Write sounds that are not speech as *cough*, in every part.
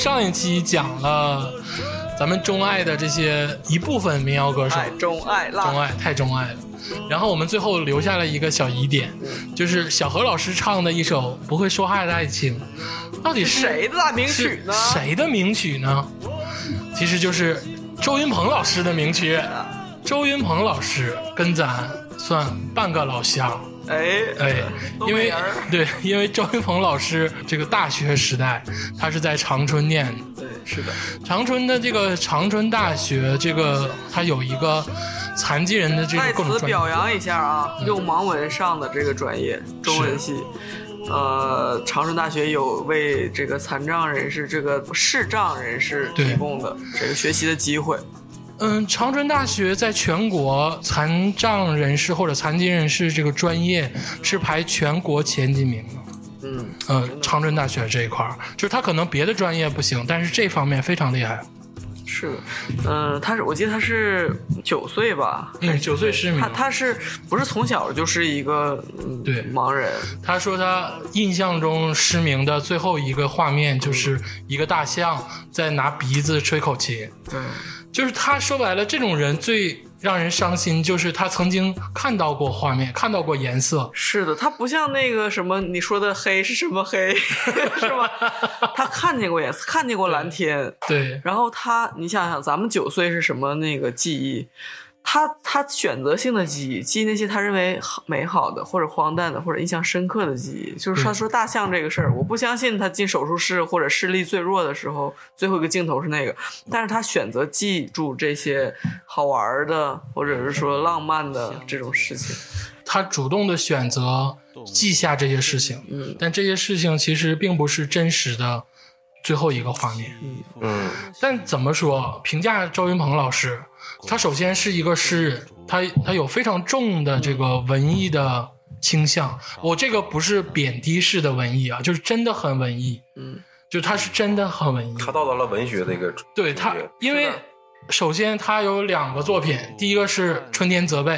上一期讲了咱们钟爱的这些一部分民谣歌手，钟爱辣，钟爱太钟爱了。然后我们最后留下了一个小疑点，就是小何老师唱的一首《不会说话的爱情》，到底是谁的大名曲呢？谁的名曲呢？其实就是周云鹏老师的名曲。周云鹏老师跟咱算半个老乡，哎哎，因为对，因为周云鹏老师这个大学时代，他是在长春念的。对，是的，长春的这个长春大学，这个他有一个残疾人的这个在此表扬一下啊，用盲文上的这个专业，中文系。呃，长春大学有为这个残障人士、这个视障人士提供的这个学习的机会。嗯，长春大学在全国残障人士或者残疾人士这个专业是排全国前几名的。嗯，呃，长春大学这一块儿，就是他可能别的专业不行，但是这方面非常厉害。是的，呃、他是我记得他是九岁吧，嗯，九岁失明他。他是不是从小就是一个、嗯、对盲人？他说他印象中失明的最后一个画面就是一个大象在拿鼻子吹口琴。对，就是他说白了，这种人最让人伤心，就是他曾经看到过画面，看到过颜色，是的，他不像那个什么你说的黑是什么黑，*laughs* 是吧？*laughs* 他看见过颜色，看见过蓝天，对然后他，你想想，咱们九岁是什么那个记忆？他他选择性的记忆，记那些他认为好美好的，或者荒诞的，或者印象深刻的记忆。就是他说大象这个事儿，我不相信他进手术室或者视力最弱的时候，最后一个镜头是那个，但是他选择记住这些好玩的，或者是说浪漫的这种事情。他主动的选择记下这些事情，嗯但这些事情其实并不是真实的最后一个画面。嗯，但怎么说？评价赵云鹏老师，他首先是一个诗人，他他有非常重的这个文艺的倾向。我这个不是贬低式的文艺啊，就是真的很文艺。嗯，就他是真的很文艺。他到达了文学的一个对他，因为首先他有两个作品，第一个是《春天责备》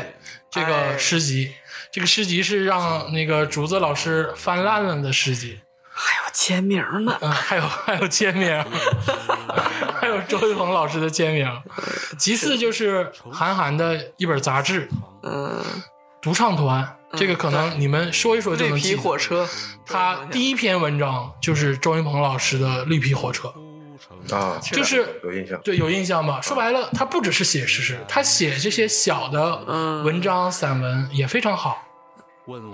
这个哎诗集，这个诗集是让那个竹子老师翻烂了的诗集。还有签名呢。嗯，还有还有签名，*laughs* 还有周云鹏老师的签名。*laughs* 其次就是韩寒的一本杂志《嗯，独唱团》，这个可能你们说一说就绿皮能记得。火车，他第一篇文章就是周云鹏老师的《绿皮火车》，啊，就是有印象。对有印象吧？说白了，他不只是写实事，他写这些小的嗯文章、散文也非常好。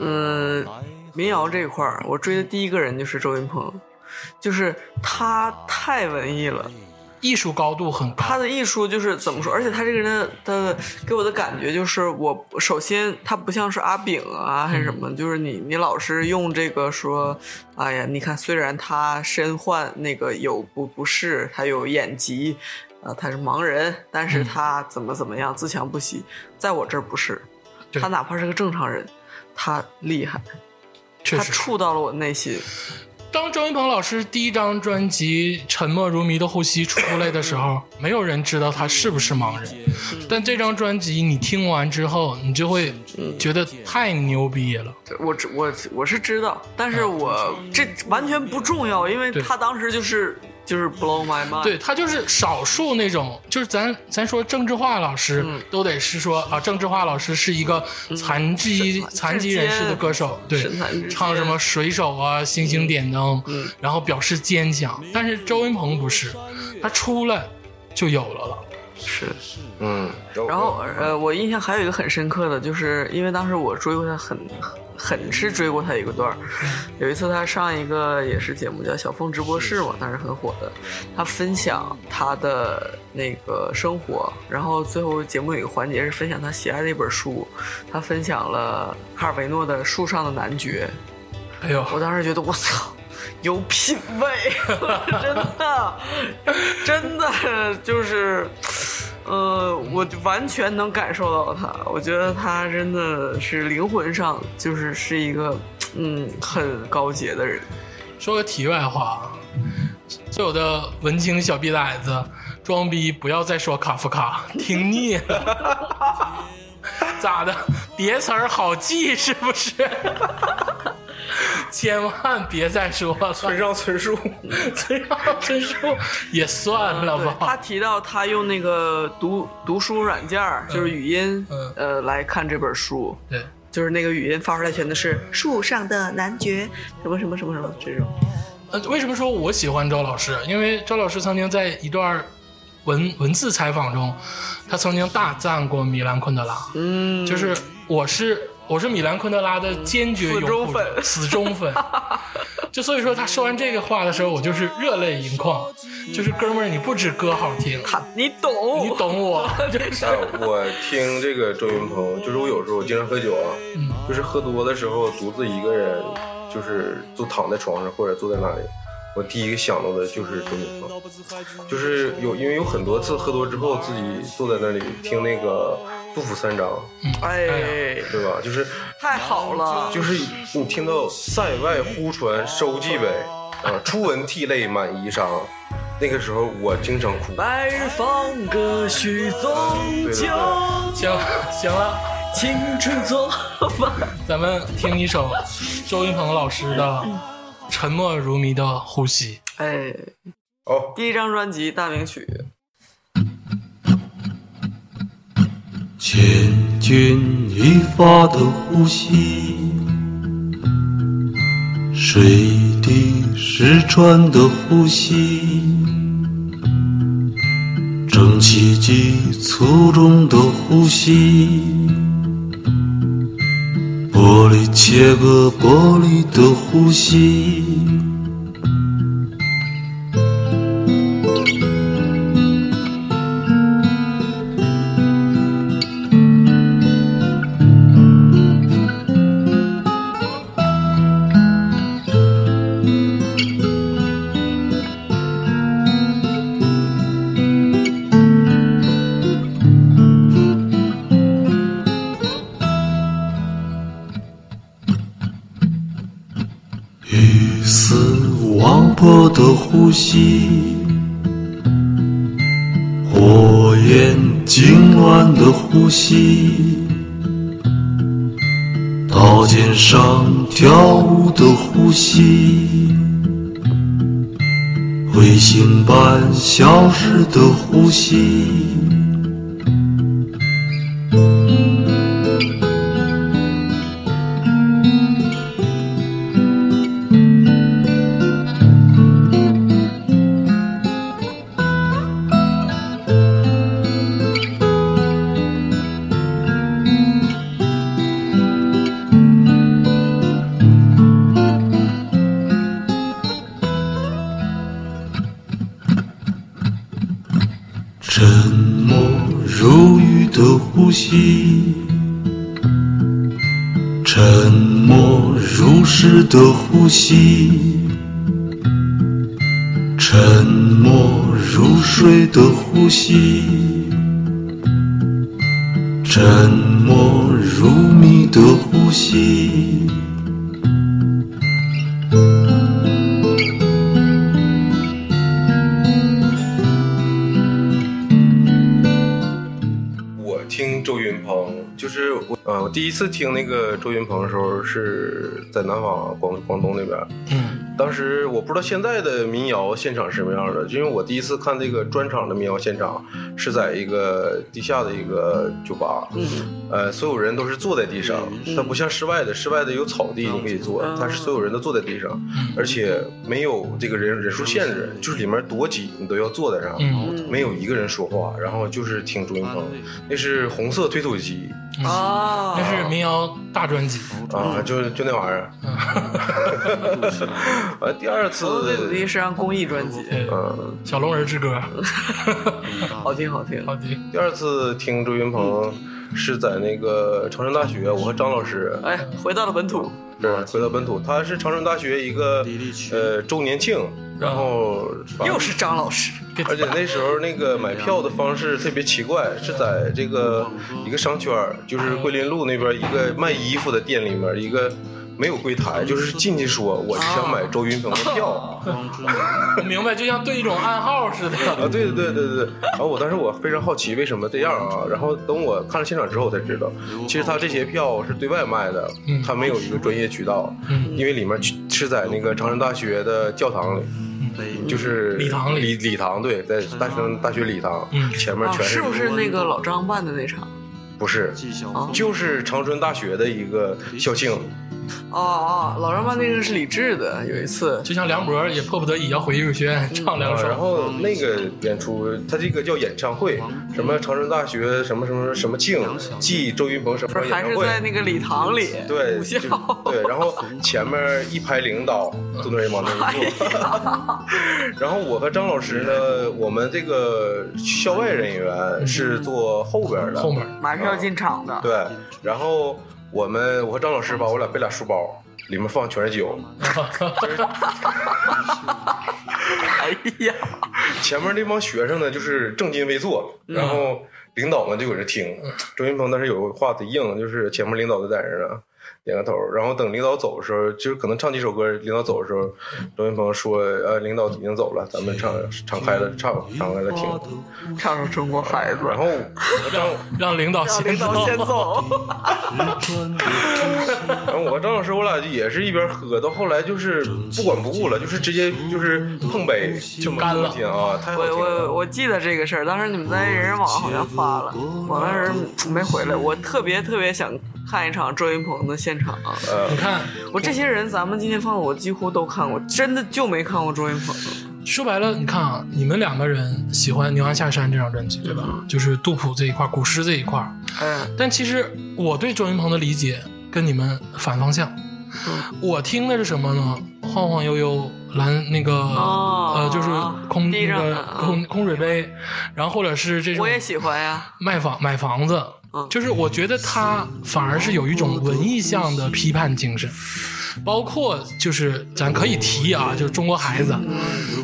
嗯，民谣这一块儿，我追的第一个人就是周云鹏，就是他太文艺了，艺术高度很高，他的艺术就是怎么说？而且他这个人的的给我的感觉就是我，首先他不像是阿炳啊还是什么，就是你你老是用这个说，哎呀，你看虽然他身患那个有不不适，他有眼疾，呃，他是盲人，但是他怎么怎么样自强不息，在我这儿不是，他哪怕是个正常人，他厉害，他。触到了我内心。当周云鹏老师第一张专辑《沉默如谜的呼吸》出来的时候，没有人知道他是不是盲人。但这张专辑你听完之后，你就会觉得太牛逼了。我知我我是知道，但是我这完全不重要，因为他当时就是就是 blow my mind。对他就是少数那种，就是咱咱说郑智化老师、嗯都得是说啊，郑智化老师是一个残疾、身残疾人士的歌手，对唱什么水手啊、星星点灯，嗯然后表示坚强。但是周云鹏不是，他出来就有了了。是。嗯，然后呃，我印象还有一个很深刻的，就是因为当时我追过他很很是追过他一个段儿。有一次他上一个也是节目叫小凤直播室嘛，当时很火的，他分享他的那个生活，然后最后节目有一个环节是分享他喜爱的一本书，他分享了卡尔维诺的《树上的男爵》。哎呦，我当时觉得我操，有品位，*laughs* 真的，真的就是，呃，我就完全能感受到他。我觉得他真的是灵魂上就是是一个，嗯，很高洁的人。说个题外话啊，所有的文青小逼崽子装逼，不要再说卡夫卡，听腻了。*laughs* *laughs* 咋的？别词儿好记是不是？千万别再说了。村上春树，*laughs* 村上春树也算了吧他。提到他用那个读读书软件，就是语音，嗯呃，来看这本书。对，就是那个语音发出来全都是树上的男爵，什么什么什么什么这种。呃，为什么说我喜欢周老师？因为周老师曾经在一段文文字采访中，他曾经大赞过米兰昆德拉。嗯，就是我是我是米兰昆德拉的坚决拥护者死忠粉死忠粉。*laughs* 就所以说他说完这个话的时候，我就是热泪盈眶。就是哥们儿，你不止歌好听，他你懂，你懂我，就是啊，我听这个周云鹏，就是我有时候我经常喝酒啊，嗯就是喝多的时候独自一个人，就是就躺在床上或者坐在那里，我第一个想到的就是周云鹏，就是有因为有很多次喝多之后自己坐在那里听那个杜甫三章，哎，对吧？就是太好了，就是你听到塞外忽传收蓟北，啊，初闻涕泪满衣裳，那个时候我经常哭。白日放歌须纵酒，行行了，青春作伴。咱们听一首周云鹏老师的《*laughs* 沉默如谜的呼吸》。哎，哦，第一张专辑大名曲，千钧一发的呼吸，水滴石穿的呼吸，蒸汽机粗重的呼吸，玻璃切割玻璃的呼吸。呼吸，火焰痉挛的呼吸，刀尖上跳舞的呼吸，彗星般消失的呼吸。呼吸，沉默如水的呼吸，沉次听那个周云鹏的时候是在南方广广东那边。嗯。当时我不知道现在的民谣现场是什么样的，因为我第一次看这个专场的民谣现场是在一个地下的一个酒吧，嗯。呃，所有人都是坐在地上，它不像室外的，室外的有草地你可以坐，它是所有人都坐在地上，而且没有这个人人数限制，就是里面多挤你都要坐在上，嗯。没有一个人说话，然后就是听周云鹏，那是红色推土机啊，那是民谣大专辑。啊，就就那玩意儿。*laughs* 完第二次，我对主题是张公益专辑，嗯，小龙人之歌，*laughs* 好听好听。好听，第二次听周云鹏是在那个长春大学，我和张老师哎，回到了本土，是回到本土，他是长春大学一个呃周年庆，然后又是张老师，而且那时候那个买票的方式特别奇怪，是在这个一个商圈，就是桂林路那边一个卖衣服的店里面，一个没有柜台，就是进去说我想买周云鹏的票。我 *laughs* 明白，就像对一种暗号似的。啊，对对对对对对。然后我当时我非常好奇为什么这样啊，然后等我看了现场之后我才知道，其实他这些票是对外卖的，嗯他没有一个专业渠道，嗯因为里面是在那个长春大学的教堂里。就是礼堂里礼礼堂对，在大学大学礼堂，前面全是不是那个老张办的那场？不是，啊就是长春大学的一个校庆，哦哦，老张吧那个是李志的，有一次。就像梁博也迫不得已要回艺术学院唱两啊，然。后那个演出，他这个叫演唱会，什么长春大学什么什么什么庆，继周云鹏什么不是还演唱会，是在那个礼堂里，对，武校对，然后前面一排领导坐那人往那哎儿坐，*laughs* 然后我和张老师呢，我们这个校外人员是坐后边的，后面买票进场的，对，然后我们我和张老师吧，我俩背俩书包，里面放全是酒，*laughs* 哎呀，前面那帮学生呢，就是正襟危坐，然后领导们就搁这听。周云鹏当时有个话贼硬，就是前面领导就在这儿呢，点个头。然后等领导走的时候，就是可能唱几首歌，领导走的时候，周云鹏说：“呃，领导已经走了，咱们唱唱开了唱，唱开了听。唱首中国孩子，”然后我，让领导让先领导先走。*laughs* 然后我和张老师，我俩就也是一边喝，到后来就是不管不顾了，就是直接就是碰杯，这么干了听啊，太好我听了。我我记得这个事儿，当时你们在人人网好像发了，我当时没回来，我特别特别想看一场周云鹏的现场。呃你，看，我这些人，咱们今天放的我几乎都看过，真的就没看过周云鹏。说白了，你看啊，你们两个人喜欢《牛羊下山》这张专辑，对吧？就是杜甫这一块，古诗这一块。嗯，但其实我对周云鹏的理解跟你们反方向。我听的是什么呢？晃晃悠悠，蓝那个、哦呃，就是空那个嗯空空水杯，然后或者是这种我也喜欢呀。卖房买房子，嗯就是我觉得他反而是有一种文艺向的批判精神，包括就是咱可以提啊，就是中国孩子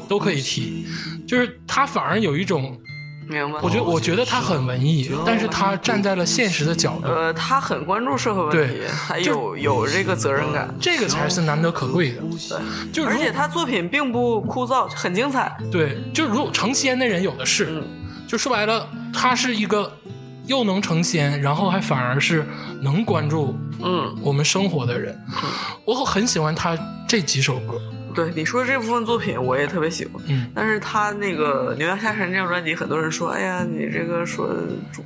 都可以提，就是他反而有一种，明白。我觉得我觉得他很文艺，但是他站在了现实的角度，呃，他很关注社会问题还，有有这个责任感，这个才是难得可贵的。对，就而且他作品并不枯燥，很精彩。对，就如成仙的人有的是，嗯。就说白了，他是一个又能成仙，然后还反而是能关注嗯，我们生活的人。我很喜欢他这几首歌，对你说这部分作品我也特别喜欢。嗯，但是他那个《牛羊下山》这张专辑，很多人说，哎呀，你这个说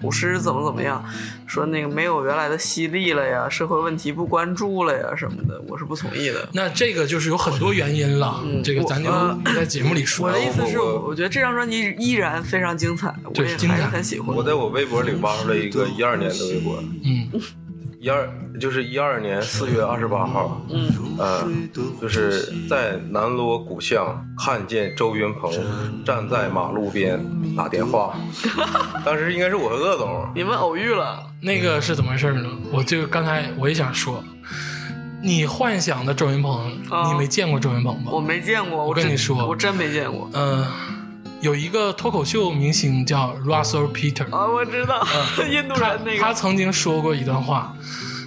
古诗怎么怎么样，说那个没有原来的犀利了呀，社会问题不关注了呀什么的，我是不同意的。那这个就是有很多原因了，嗯这个咱就在节目里说我的意思是，我我觉得这张专辑依然非常精彩，我也还是很喜欢我。在我微博里挖出来一个一二年的微博，嗯，一二就是一二年四月二十八号，嗯，呃，就是在南锣鼓巷看见周云鹏站在马路边打电话，*laughs* 当时应该是我和鄂总，你们偶遇了，那个是怎么回事呢？我就刚才我也想说，你幻想的周云鹏，啊你没见过周云鹏吧？我没见过，我跟你说我真没见过嗯、有一个脱口秀明星叫 Russell Peter，啊，我知道，*laughs* 印度人那个，他曾经说过一段话，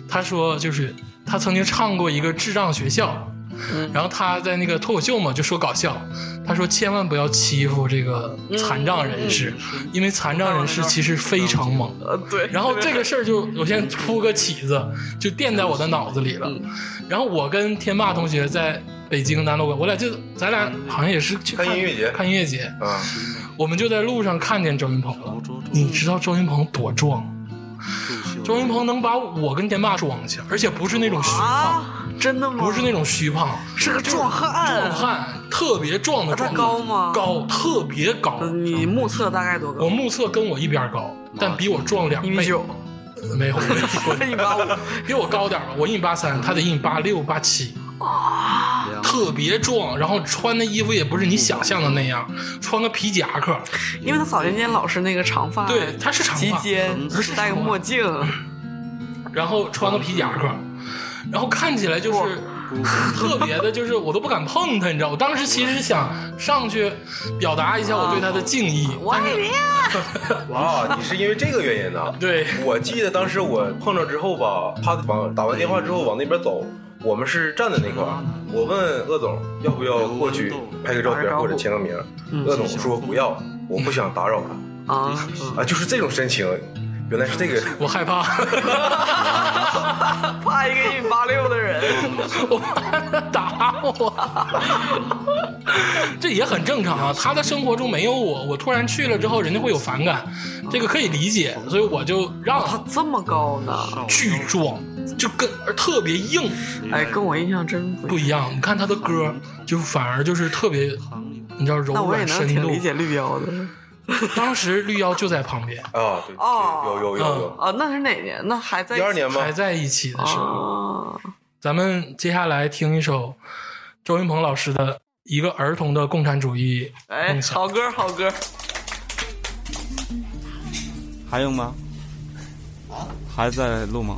他说就是他曾经唱过一个智障学校，嗯。然后他在那个脱口秀嘛就说搞笑，他说千万不要欺负这个残障人士，因为残障人士其实非常猛。呃，对，*laughs* 然后这个事儿就我先铺个起子，就垫在我的脑子里了。嗯。然后我跟天霸同学在北京南锣鼓，我俩就咱俩好像也是去看音乐节看音乐节，啊，我们就在路上看见周云鹏了。你知道周云鹏多壮？周云鹏能把我跟田霸撞下，而且不是那种虚胖，啊，真的吗？不是那种虚胖，是个壮汉，壮汉，特别壮的啊他壮。高吗高，特别高。你目测大概多高？我目测跟我一边高，但比我壮两倍。一米九，没有，没有，一米八五，比我高点我一米八三，他得一米八六、八七，特别壮，然后穿的衣服也不是你想象的那样，穿个皮夹克，因为他早年间老是那个长发，对他是长发及肩，戴个墨镜，然后穿个皮夹克，然后看起来就是特别的，就是我都不敢碰他，你知道，我当时其实是想上去表达一下我对他的敬意，我爱你啊！*laughs* 啊，你是因为这个原因呢？对，我记得当时我碰着之后吧，他往打完电话之后往那边走，我们是站在那块儿。我问鄂总要不要过去拍个照片或者签个名，鄂总说不要，我不想打扰他啊，啊，就是这种深情。原来是这个，*laughs* 我害怕，*laughs* 怕一个一米八六的人，*laughs* 我怕他打我，这也很正常啊。他的生活中没有我，我突然去了之后，人家会有反感，这个可以理解，所以我就让他他这么高呢？巨壮，就跟而特别硬，哎，跟我印象真不一样。不一样。你看他的歌，就反而就是特别，你知道柔那我也能软深度。挺理解绿妖的。当时绿妖就在旁边，*laughs* 啊，对，哦有有有有，啊，那是哪年？那还在一二年吗？还在一起的时候。啊，咱们接下来听一首周云鹏老师的一个儿童的共产主义哎梦，想。好歌好歌，还有吗？还在录吗？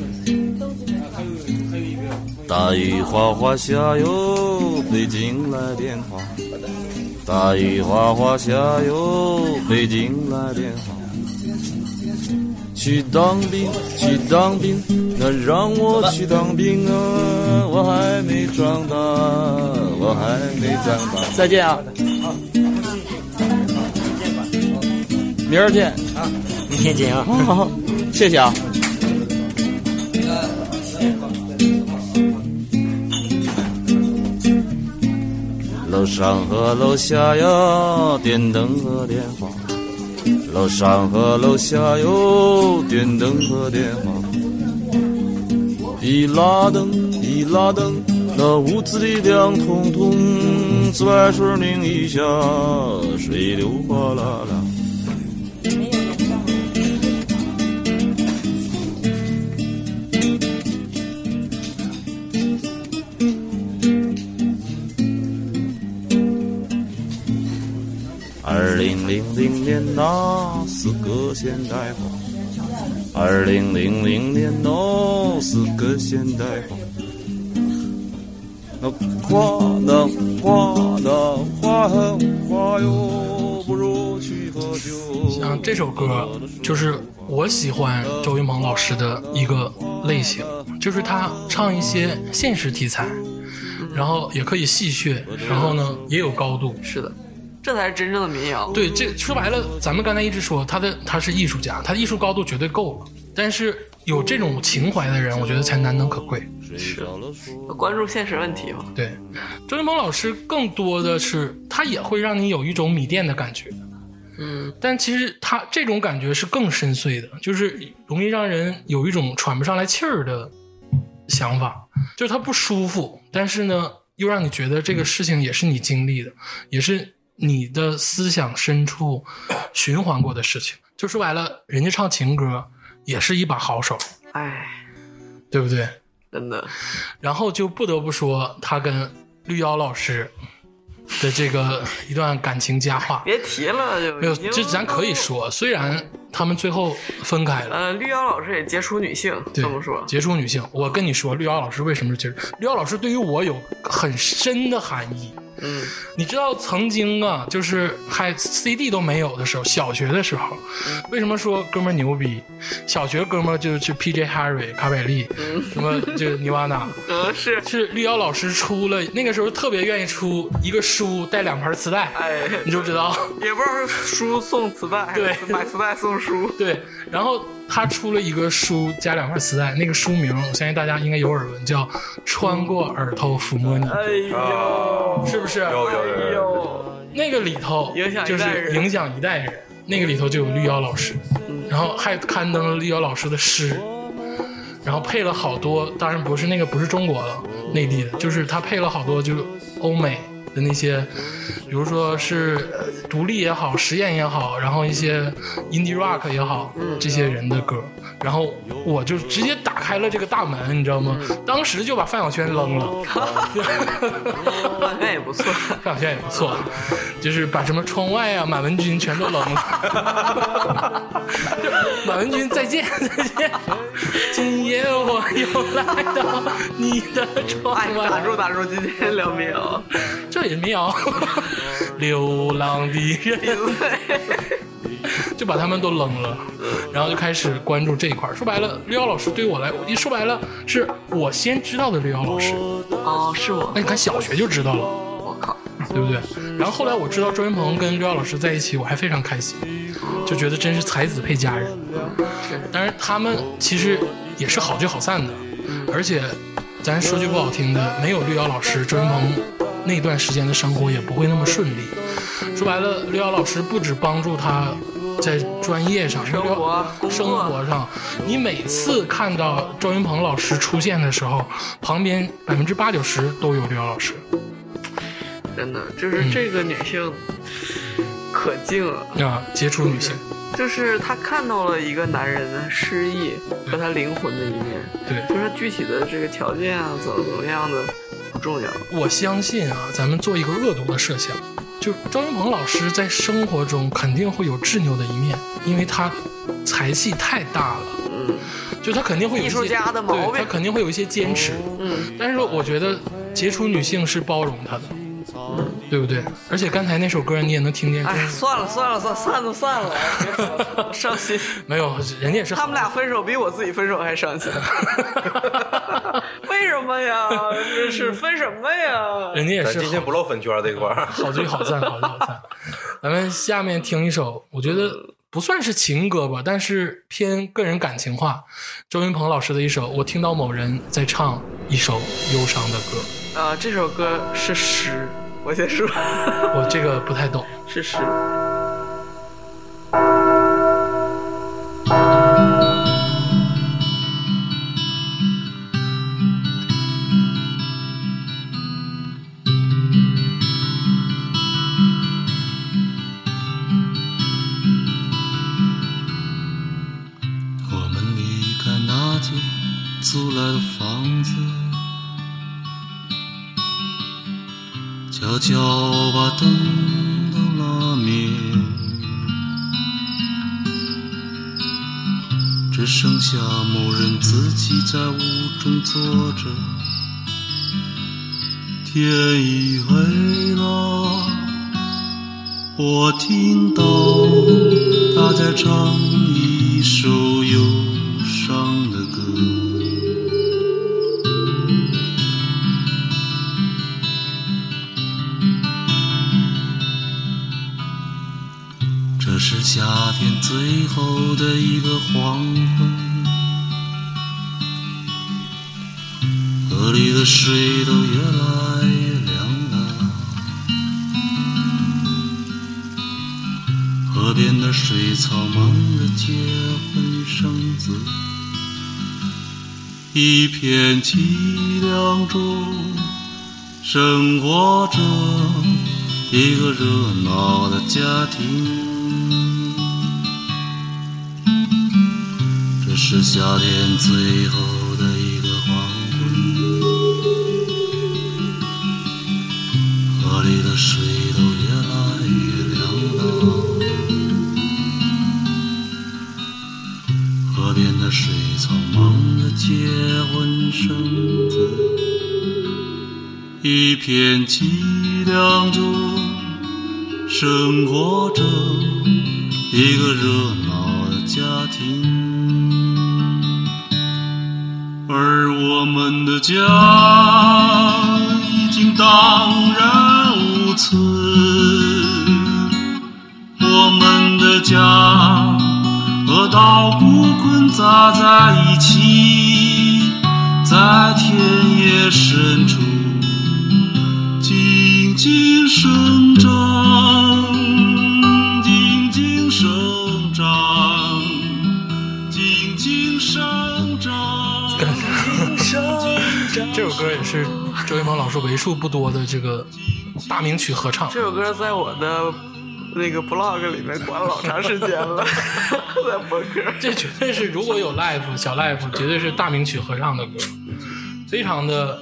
大雨哗哗下哟，北京来电话。大雨哗哗下哟，北京来电话。去当兵，去当兵，那让我去当兵啊！我还没长大，我还没长大。再见啊！好明儿见啊！明天见啊！好好好，谢谢啊！*laughs* 楼上和楼下呀，电灯和电话。楼上和楼下哟，电灯和电话。一拉灯，一拉灯，那屋子里亮通通，自来水拧一下，水流哗啦啦。零零零年那是个现代化，二零零零年那是个现代化。那花那花那花花哟，不如去喝酒。像这首歌，就是我喜欢周云鹏老师的一个类型，就是他唱一些现实题材，然后也可以戏谑，然后呢也有高度。是的，这才是真正的民谣。对，这说白了，咱们刚才一直说他的他是艺术家，他的艺术高度绝对够了，但是有这种情怀的人，我觉得才难能可贵。是关注现实问题嘛。对，周云鹏老师更多的是他也会让你有一种米店的感觉，嗯，但其实他这种感觉是更深邃的，就是容易让人有一种喘不上来气儿的想法，就是他不舒服，但是呢，又让你觉得这个事情也是你经历的，也是你的思想深处循环过的事情。就说白了，人家唱情歌也是一把好手，哎，对不对？真的，然后就不得不说他跟绿妖老师的这个一段感情佳话。*laughs* 别提了，就没有，这咱可以说，虽然他们最后分开了，呃，绿妖老师也杰出女性，对这么说，杰出女性。我跟你说，绿妖老师为什么是杰出？绿妖老师对于我有很深的含义。嗯。你知道曾经啊，就是还 CD 都没有的时候，小学的时候，为什么说哥们牛逼？小学哥们儿就去 PJ Harvey 卡百利，什么就尼瓦纳，嗯是，是绿瑶老师出了那个时候特别愿意出一个书带两盘磁带，哎，你就知道。也不知道是书送磁带，对。买磁带送书，对，然后他出了一个书加两块磁带，那个书名我相信大家应该有耳闻，叫《穿过耳朵抚摸你》，哎呦，是不是？有有有那个里头影响就是影响一代人，那个里头就有绿妖老师，然后还刊登了绿妖老师的诗。然后配了好多，当然不是那个，不是中国的，内地的，就是他配了好多，就是欧美的那些，比如说是呃独立也好，实验也好，然后一些 indie rock 也好，这些人的歌，然后我就直接打开了这个大门，你知道吗？当时就把范晓萱扔了，范晓萱也不错，范晓萱也不错，就是把什么窗外啊、满文军全都扔了。就 *laughs* 马文军再见再见，今夜我又来到你的窗哎，打外。住打住，今天聊民谣，这也是民谣，*laughs* 流浪的人就把他们都扔了，然后就开始关注这一块儿。说白了，绿瑶老师对我来，一说白了是我先知道的绿瑶老师。哦，是我，那你看小学就知道了。我靠，对不对？然后后来我知道周云鹏跟刘瑶老师在一起，我还非常开心，就觉得真是才子配佳人。但是，他们其实也是好聚好散的，而且咱说句不好听的，没有绿瑶老师，周云鹏那段时间的生活也不会那么顺利。说白了，绿瑶老师不止帮助他。在专业上，生活生活上，你每次看到赵云鹏老师出现的时候，旁边百分之八九十都有刘瑶老师。真的就是这个女性可敬了。啊，杰出女性，就是她看到了一个男人的诗意和他灵魂的一面，对。就是具体的这个条件啊，怎么怎么样的不重要。我相信啊，咱们做一个恶毒的设想，就张云鹏老师在生活中肯定会有执拗的一面，因为他才气太大了，嗯。就他肯定会有一些艺术家的毛病。对他肯定会有一些坚持，嗯，但是我觉得杰出女性是包容他的，对不对？而且刚才那首歌你也能听见，哎，算了算了算了，散就散了，别说了 *laughs* 伤心。没有，人家也是他们俩分手比我自己分手还伤心，*laughs* 为什么呀？这是分什么呀？人家也是今天不露粉圈这一块儿，好聚好散，好聚好散。*laughs* 咱们下面听一首，我觉得不算是情歌吧，但是偏个人感情化。周云鹏老师的一首，我听到某人在唱一首忧伤的歌，啊，这首歌是诗，我先说 *laughs* 我这个不太懂。是诗。我们离开那间租来的房子，悄悄把灯都拉灭，只剩下某人自己在屋中坐着。天已黑了。我听到他在唱一首忧伤的歌。是夏天最后的一个黄昏，河里的水都越来越凉了，河边的水草忙着结婚生子，一片凄凉中生活着一个热闹的家庭。是夏天最后的一个黄昏，河里的水都越来越凉了，河边的水草忙着结婚生子，一片凄凉中生活着一个热闹的家庭。家已经荡然无存，我们的家和稻谷捆扎在一起，在田野深歌也是周云鹏老师为数不多的这个大名曲合唱。这首歌在我的那个 blog 里面关了老长时间了，*laughs* 在博客。这绝对是如果有 live 小 live，绝对是大名曲合唱的歌，非常的，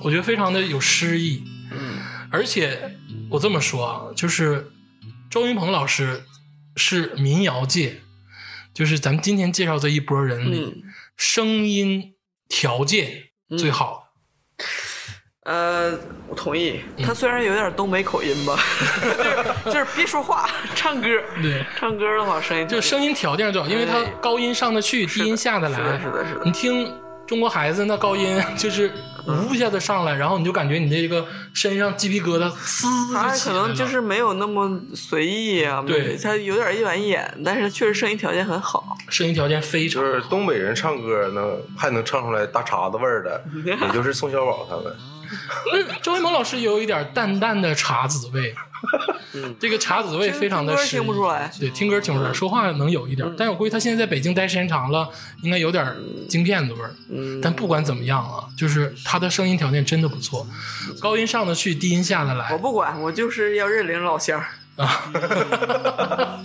我觉得非常的有诗意。嗯，而且我这么说啊，就是周云鹏老师是民谣界，就是咱们今天介绍这一波人里，嗯声音条件最好的。呃，我同意。他虽然有点东北口音吧，*laughs* 就是 *laughs* 就是别说话，唱歌。对唱歌的话声音就声音条件最好，因为他高音上得去，低音下得来。是的是的是的你听中国孩子那高音就是呜一下子上来，然后你就感觉你这个身上鸡皮疙瘩呲他。可能就是没有那么随意啊，对他有点一板一眼，但是确实声音条件很好。声音条件非常就是东北人唱歌能还能唱出来大碴子味儿的，*laughs* 也就是宋小宝他们。那 *laughs* 周云鹏老师有一点淡淡的茶籽味，这个茶籽味非常的听歌适宜听不出来。对，听歌听不出来，说话能有一点，但是我估计他现在在北京待时间长了，应该有点京片子味儿。嗯，但不管怎么样啊，就是他的声音条件真的不错，高音上得去，低音下得来。我不管，我就是要认领老乡。啊。*laughs*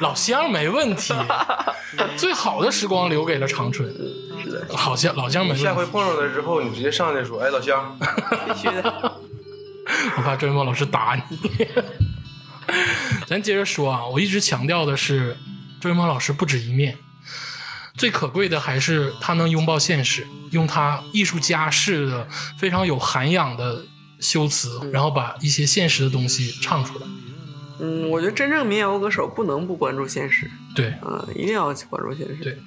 老乡没问题，*laughs* 最好的时光留给了长春。是的，好像老乡没问题下回，碰上他之后，你直接上去说：“哎，老乡，*laughs* 必须的。我怕周云鹏老师打你。咱接着说啊，我一直强调的是，周云鹏老师不止一面，最可贵的还是他能拥抱现实，用他艺术家式的非常有涵养的修辞，然后把一些现实的东西唱出来。嗯，我觉得真正民谣歌手不能不关注现实，对嗯，一定要关注现实。对，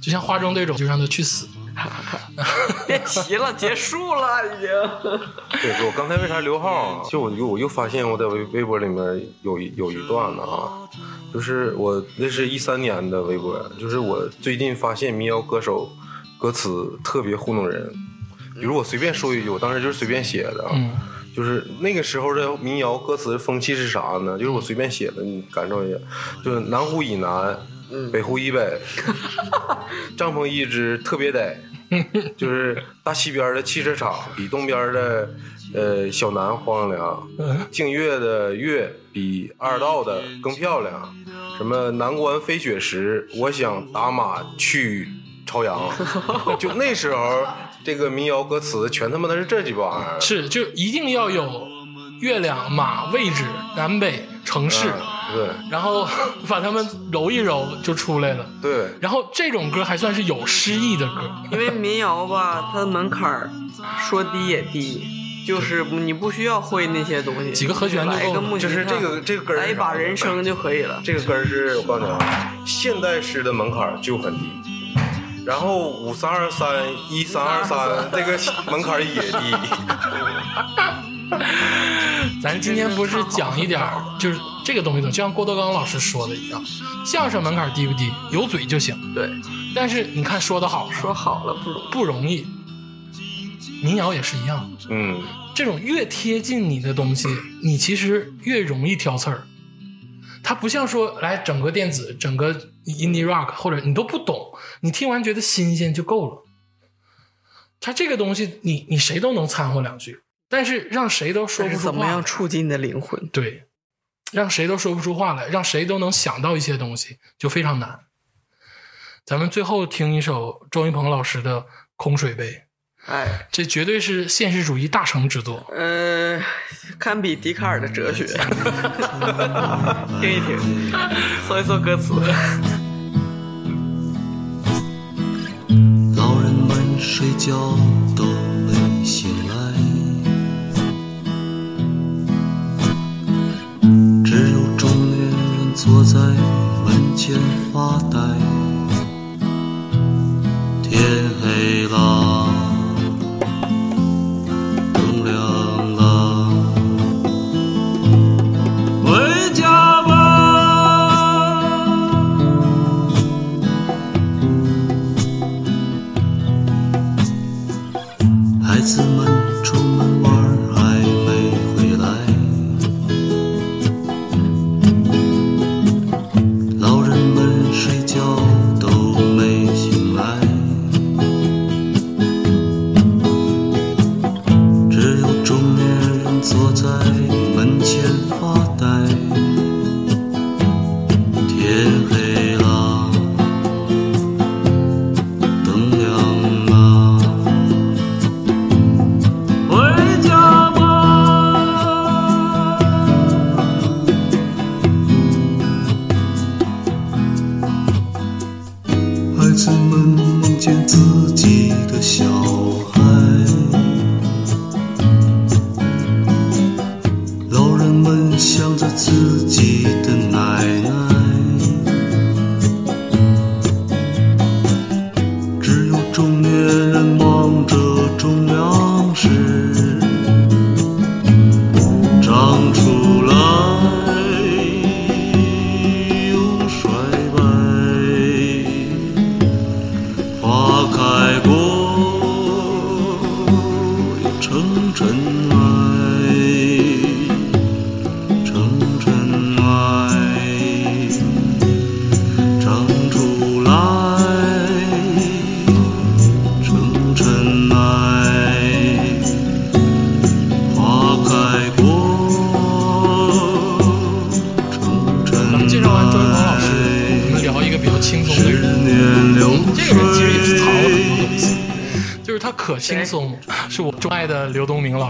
就像花中这种，就让他去死。*laughs* 别提了，结束了已经。*laughs* 对，我刚才为啥留号啊？就我又我又发现我在微微博里面有一有一段呢啊，就是我那是一三年的微博，就是我最近发现民谣歌手歌词特别糊弄人，比如我随便说一句，我当时就是随便写的，嗯就是那个时候的民谣歌词风气是啥呢？就是我随便写的，你感受一下，就是南湖以南，北湖以北，*laughs* 帐篷一只特别得，就是大西边的汽车厂比东边的呃小南荒凉，净月的月比二道的更漂亮，什么南关飞雪时，我想打马去朝阳，*laughs* 就那时候这个民谣歌词全他妈的是这几帮玩意儿。是，就一定要有月亮、马、位置、南北、城市，对。然后把它们揉一揉就出来了。对，然后这种歌还算是有诗意的歌，因为民谣吧，它的门槛儿说低也低，就是你不需要会那些东西，几个和弦就够了。来个木就是这个这个根儿来一把人声就可以了。这个根儿是我告诉你啊，现代诗的门槛就很低，然后五三二三一三二三这个门槛儿也低。咱今天不是讲一点儿，就是这个东西的，就像郭德纲老师说的一样，相声门槛低不低？有嘴就行。对，但是你看说的好，说好了不容易。不容易。民谣也是一样，嗯这种越贴近你的东西，你其实越容易挑刺儿。它不像说来整个电子、整个 indie rock，或者你都不懂，你听完觉得新鲜就够了。它这个东西你，你谁都能掺和两句，但是让谁都说但是怎么不出话来样触及你的灵魂？对，让谁都说不出话来，让谁都能想到一些东西，就非常难。咱们最后听一首周云鹏老师的《空水杯》，哎，这绝对是现实主义大成之作。呃，堪比笛卡尔的哲学。*laughs* 听一听，搜一搜歌词。老人们睡觉都没醒来，只有中年人坐在门前发呆。天黑了，孩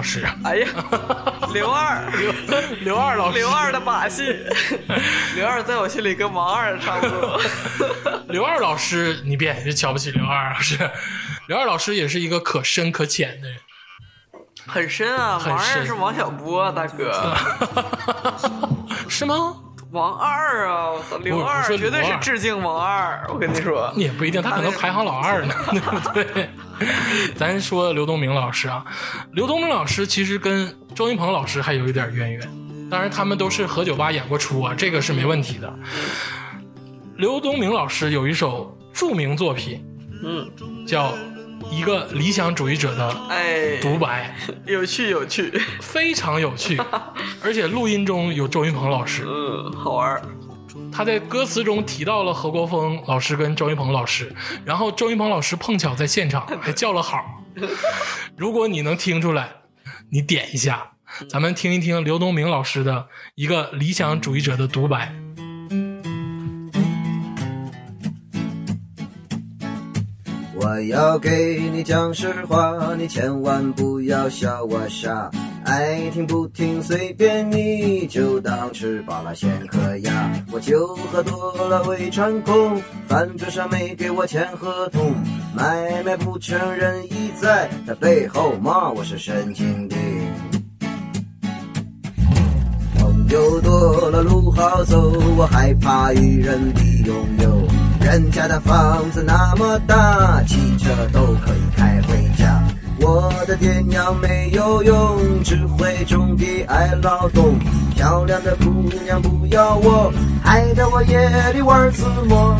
师，哎呀，*laughs* 刘二，刘刘二老师，刘二的把戏，*laughs* 刘二在我心里跟王二差不多。*laughs* 刘二老师，你别别瞧不起刘二老师，刘二老师也是一个可深可浅的人。很深啊，王二是王小波大哥，是吗？王二啊，我操，刘二绝对是致敬王二，我跟你说。也不一定，他可能排行老二呢，对不对？咱说刘东明老师啊，刘东明老师其实跟周云鹏老师还有一点渊源，当然他们都是何酒吧演过出啊，这个是没问题的。刘东明老师有一首著名作品，嗯，叫《一个理想主义者的哎，独白》，有趣有趣，非常有趣，*laughs* 而且录音中有周云鹏老师，嗯，好玩儿。他在歌词中提到了何国峰老师跟周云鹏老师，然后周云鹏老师碰巧在现场 *laughs* 还叫了好。*laughs* 如果你能听出来，你点一下，咱们听一听刘东明老师的一个理想主义者的独白。我要给你讲实话，你千万不要笑我傻。爱听不听随便你，就当吃饱了先嗑牙。我酒喝多了胃穿空，饭桌上没给我签合同，买卖不承认意在，他背后骂我是神经病。朋友多了路好走，我害怕与人比拥有。人家的房子那么大汽车都可以开回家我的爹娘没有用只会种地爱劳动漂亮的姑娘不要我害得我夜里玩自摸。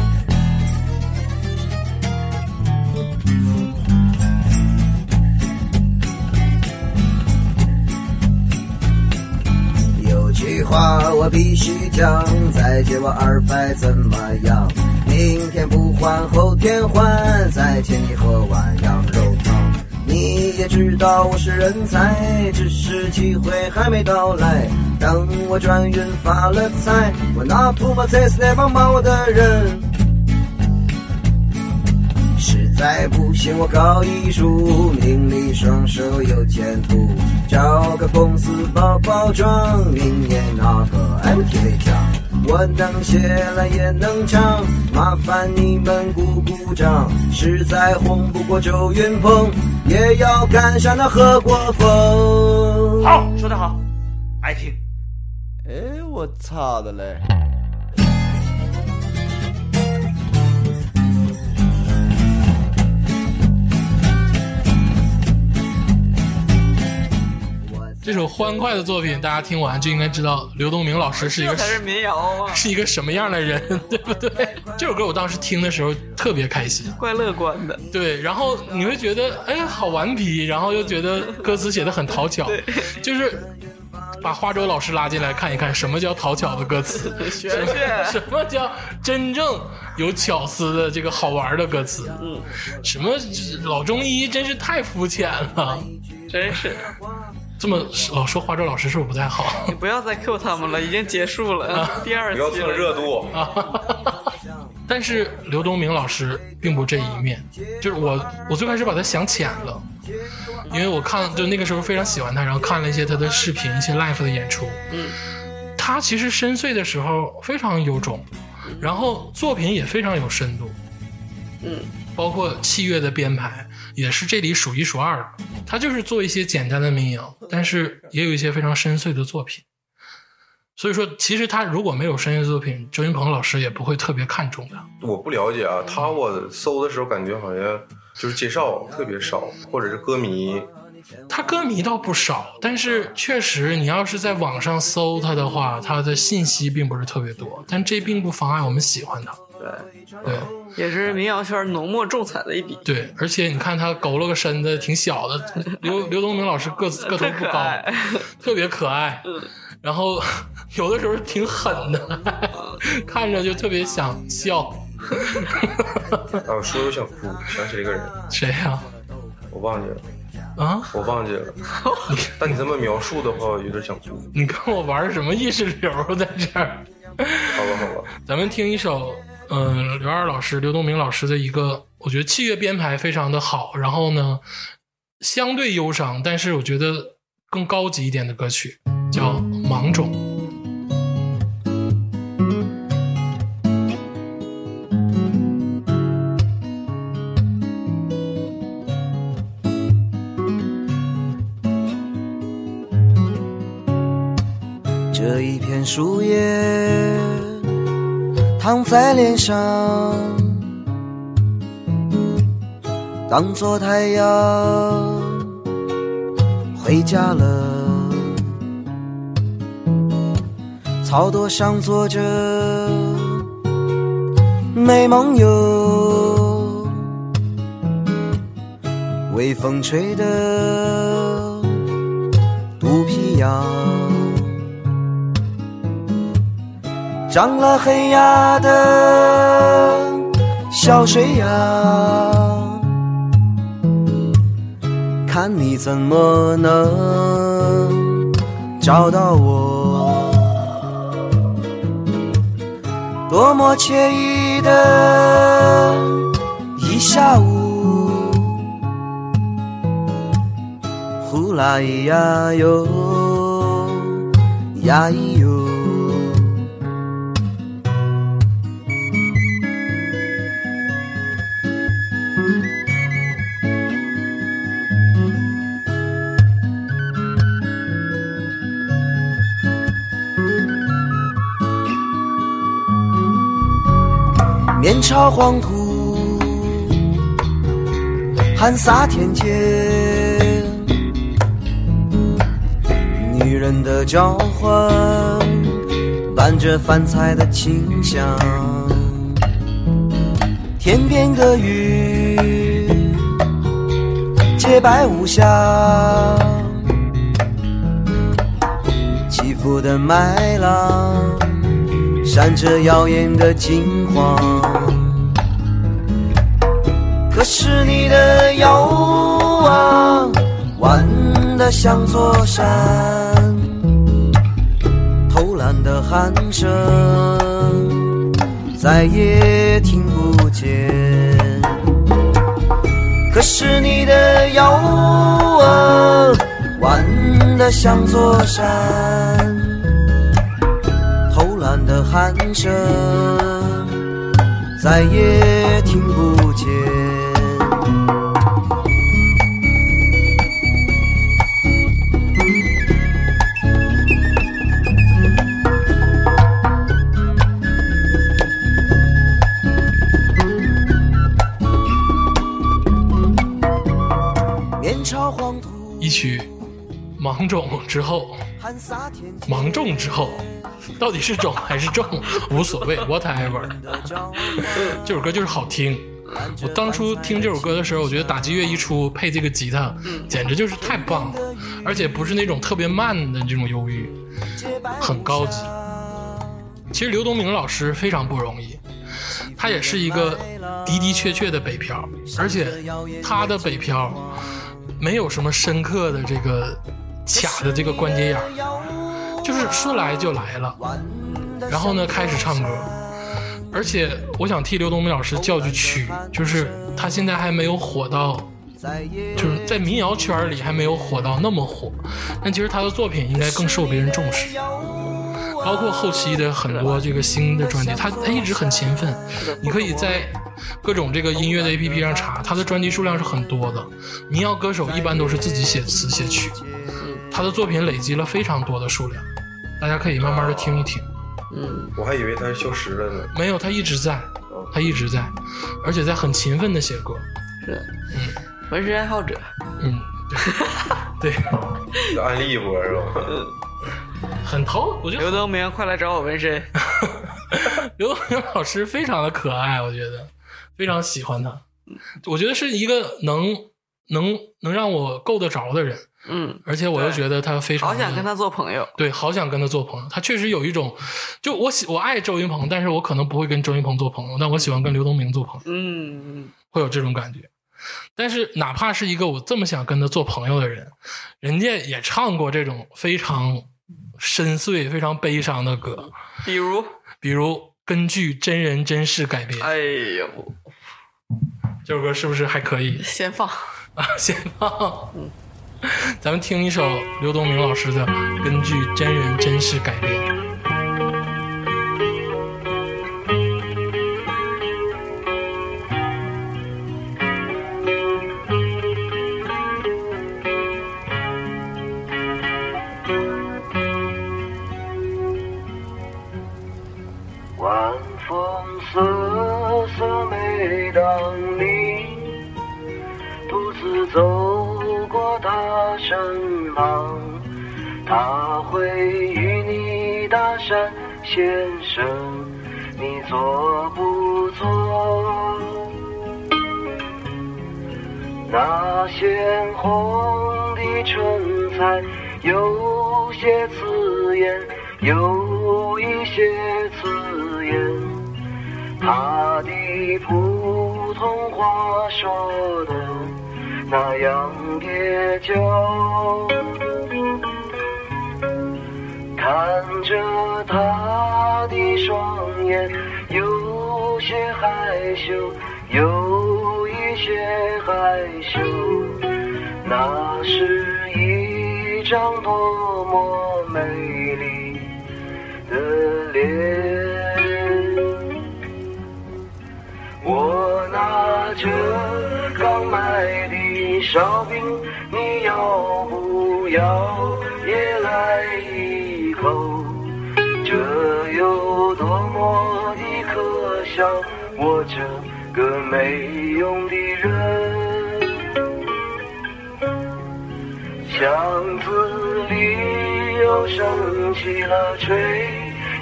有句话我必须讲再借我二百怎么样？明天不还，后天还，再请你喝碗羊肉汤。你也知道我是人才，只是机会还没到来。等我转运发了财，我拿土马踩死那帮骂我的人。实在不行，我搞艺术，名利双收有前途。找个公司包包装，明年拿个 MTV 奖。我能写来也能唱，麻烦你们鼓鼓掌。实在红不过周云鹏，也要赶上那何国峰。好，说得好，爱听。哎，我操的嘞！这首欢快的作品，大家听完就应该知道刘东明老师是一个这才是民谣啊，*laughs* 是一个什么样的人，*laughs* 对不对？*laughs* 这首歌我当时听的时候特别开心，怪乐观的。对，然后你会觉得哎好顽皮，然后又觉得歌词写的很讨巧，就是把花粥老师拉进来看一看，什么叫讨巧的歌词，学什么学什么叫真正有巧思的这个好玩的歌词，嗯，什么老中医真是太肤浅了，真是，这么老说花粥老师是不是不太好？你不要再 Q 他们了，已经结束了，*laughs* 第二不要蹭。热度啊。*laughs* 但是刘东明老师并不这一面，就是我我最开始把他想浅了，因为我看就那个时候非常喜欢他，然后看了一些他的视频，一些 live 的演出，嗯，他其实深邃的时候非常有种，然后作品也非常有深度，嗯，包括器乐的编排也是这里数一数二的。他就是做一些简单的民谣，但是也有一些非常深邃的作品。所以说，其实他如果没有深邃作品，周云鹏老师也不会特别看重他。我不了解啊，他我搜的时候感觉好像就是介绍特别少，或者是歌迷。他歌迷倒不少，但是确实，你要是在网上搜他的话，他的信息并不是特别多。但这并不妨碍我们喜欢他。对，对也是民谣圈浓墨重彩的一笔，对，而且你看他佝偻个身子挺小的，刘刘东明老师个子个头不高，特别可爱。然后 *laughs* 有的时候挺狠的，看着就特别想笑。啊，说又想哭，想起了一个人，谁呀、我忘记了，啊？我忘记了。*laughs* 但你这么描述的话，我有点想哭。你跟我玩什么意识流在这儿？好吧，好吧，咱们听一首，嗯、刘二老师、刘东明老师的一个，我觉得器乐编排非常的好，然后呢，相对忧伤，但是我觉得更高级一点的歌曲，叫《芒种》。这一片树叶躺在脸上，当作太阳回家了。草垛上坐着美梦游，微风吹的肚皮痒。长了黑牙的小水羊，看你怎么能找到我？多么惬意的一下午，呼啦咿呀哟，呀咿哟。朝黄土，喊洒天间。女人的召唤，伴着饭菜的清香。天边的雨，洁白无瑕。起伏的麦浪，闪着耀眼的金黄。你的腰啊，弯得像座山，偷懒的鼾声再也听不见。可是你的腰啊，弯得像座山，偷懒的鼾声再也听不见。芒种之后，芒种之后，到底是种还是种无所谓，whatever。*laughs* 这首歌就是好听。我当初听这首歌的时候，我觉得打击乐一出配这个吉他，简直就是太棒了，而且不是那种特别慢的这种忧郁，很高级。其实刘东明老师非常不容易，他也是一个的的确确的北漂，而且他的北漂没有什么深刻的这个卡的这个关节眼儿，就是说来就来了，然后呢开始唱歌。而且我想替刘东明老师叫句屈，就是他现在还没有火到，就是在民谣圈里还没有火到那么火，但其实他的作品应该更受别人重视，包括后期的很多这个新的专辑，他他一直很勤奋，你可以在各种这个音乐的 APP 上查，他的专辑数量是很多的。民谣歌手一般都是自己写词写曲，他的作品累积了非常多的数量，大家可以慢慢的听一听。嗯，我还以为他是消失了呢。没有，他一直在，他一直在，而且在很勤奋的写歌。是，嗯，纹身爱好者，嗯，对，对，安利一波是吧？很投，我觉得刘德明，快来找我纹身。*laughs* 刘德明老师非常的可爱，我觉得非常喜欢他。我觉得是一个能能能让我够得着的人，嗯，而且我又觉得他非常好想跟他做朋友。对，好想跟他做朋友。他确实有一种，就我喜我爱周云鹏，但是我可能不会跟周云鹏做朋友，但我喜欢跟刘东明做朋友，嗯，会有这种感觉。但是哪怕是一个我这么想跟他做朋友的人，人家也唱过这种非常深邃、非常悲伤的歌，比如，比如根据真人真事改编。哎呦，这首歌是不是还可以先放。啊？先放，嗯，*laughs* 咱们听一首刘东明老师的根据真人真事改编。晚风瑟瑟，每当你独自走他身旁，他会与你搭讪，先生，你做不错。那鲜红的唇彩有些刺眼，有一些刺眼。他的普通话说的那样蹩脚，看着他的双眼，有些害羞，有一些害羞。那是一张多么美丽的脸。我拿着刚买的烧饼，你要不要也来一口？这有多么的可笑，我这个没用的人。巷子里又升起了炊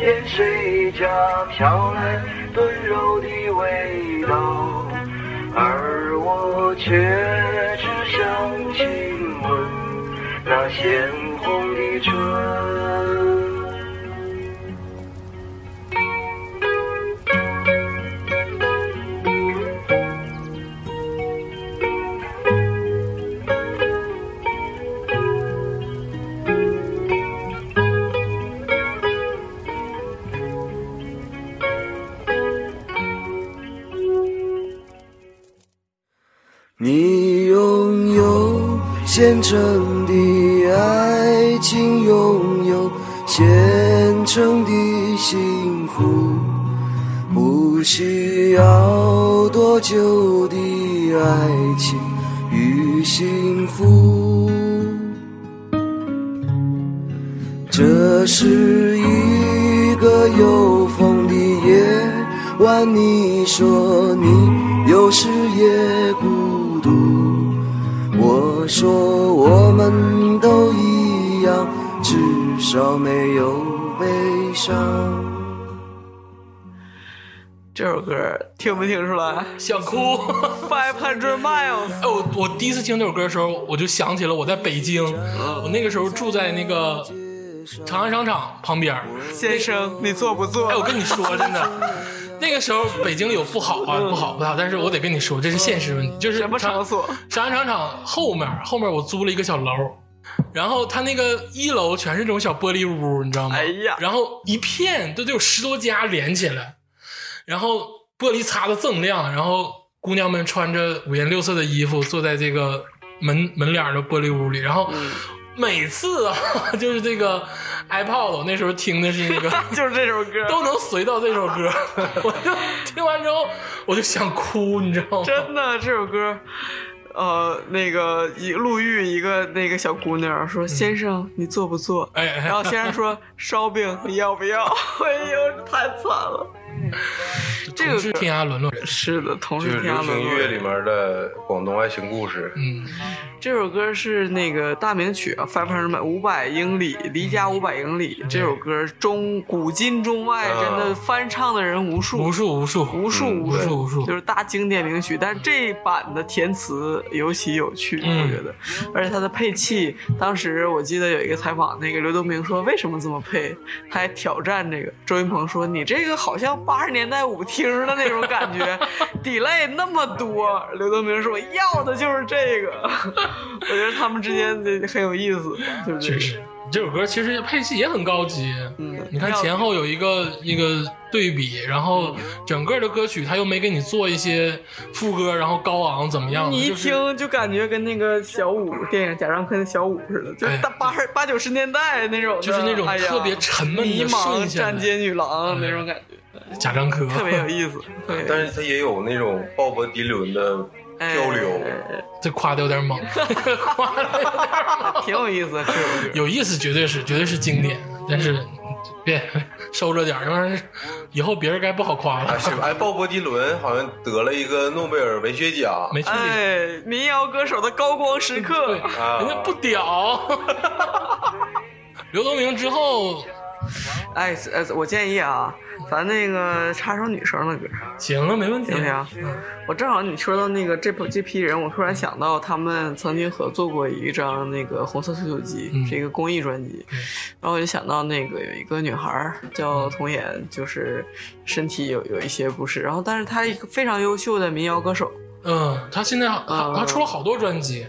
烟，谁家飘来炖肉的味道？而我却只想亲吻那鲜红的唇。虔诚的爱情，拥有虔诚的幸福，不需要多久的爱情与幸福。这是一个有风的夜晚，你说你有时也孤。我说我们都一样，至少没有悲伤。这首歌听没听出来想哭。？Five Hundred Miles，哎，我我第一次听这首歌的时候，我就想起了我在北京，我那个时候住在那个长安商场旁边。先生，你做不做？哎，我跟你说，真的，那个时候北京有不好啊，不好不好，但是我得跟你说，这是现实问题，就是什么场所？长安商场后面，后面我租了一个小楼，然后它那个一楼全是这种小玻璃屋，你知道吗？哎呀然后一片都得有十多家连起来，然后玻璃擦的锃亮，然后姑娘们穿着五颜六色的衣服，坐在这个门门脸的玻璃屋里，然后每次啊，*laughs* 就是这个 iPod，我那时候听的是那个。*laughs* 就是这首歌，*laughs* 都能随到这首歌，我就听完之后我就想哭，你知道吗？真的这首歌。呃，那个一路遇一个那个小姑娘说：“先生，你做不做？”哎哎然后先生说：“烧饼，你要不要？”哎呦，太惨了。这个是天涯沦落人，是的，同就是是天涯流行沦落人乐里面的广东爱情故事。嗯，这首歌是那个大名曲啊，Five Hundred 五百英里，离家五百英里。这首歌中古今中外啊真的翻唱的人无数，无数无数。无数无数无数。就是大经典名曲。但是这一版的填词尤其有趣，嗯。我觉得，而且它的配器，当时我记得有一个采访，那个刘东明说为什么这么配，他还挑战这个。周云鹏说你这个好像八十年代舞厅的那种感觉，*laughs* delay 那么多。刘德明说要的就是这个，我觉得他们之间 *laughs* 的很有意思，就是这个确实，这首歌其实配器也很高级。嗯你看前后有一个一个对比，然后整个的歌曲他又没给你做一些副歌，然后高昂怎么样？你一听就感觉跟那个小五电影贾樟柯的小五似的，就是哎大八十八九十年代那种，就是那种特别沉闷的迷茫站街女郎那种感觉，贾樟柯，特别有意思，特别有意思但是他也有那种鲍勃迪伦的漂流，哎这夸的有点猛，夸的有点猛。挺有意思。*laughs* 有意思，绝对是，绝对是经典。但是别收着点儿，要不然以后别人该不好夸啊了。是哎，鲍勃迪伦好像得了一个诺贝尔文学奖，没去理，哎，民谣歌手的高光时刻人家不屌。*laughs* 刘东明之后，哎呃，我建议啊，咱那个插首女生的歌，行了，没问题行不。行？我正好你说到那个这这批人，我突然想到他们曾经合作过一张那个《红色推土机》，嗯是一个公益专辑。然后我就想到那个有一个女孩叫童颜，就是身体有有一些不适，然后但是她一个非常优秀的民谣歌手。嗯，她现在她嗯出了好多专辑。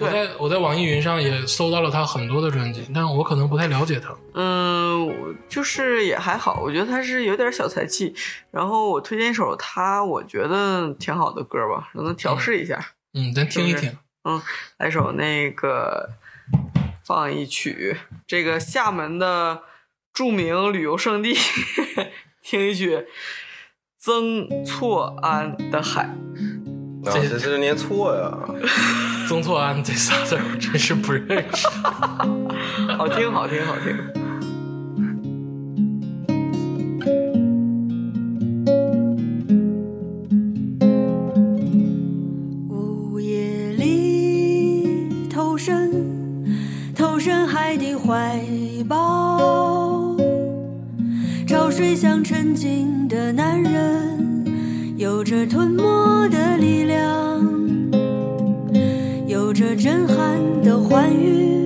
我在我在网易云上也搜到了他很多的专辑，但我可能不太了解他。嗯，我就是也还好，我觉得他是有点小才气。然后我推荐一首他我觉得挺好的歌吧，让她调试一下。嗯，咱听一是不是听。嗯，来首那个放一曲，这个厦门的著名旅游胜地，*laughs* 听一曲曾厝垵的海。啊，这是念错呀，曾厝垵这仨字我真是不认识。*laughs* 好听，好听，好听。午夜里投身，投身海的怀抱。潮水像沉静的男人，有着吞没的力量，有着震撼的欢愉。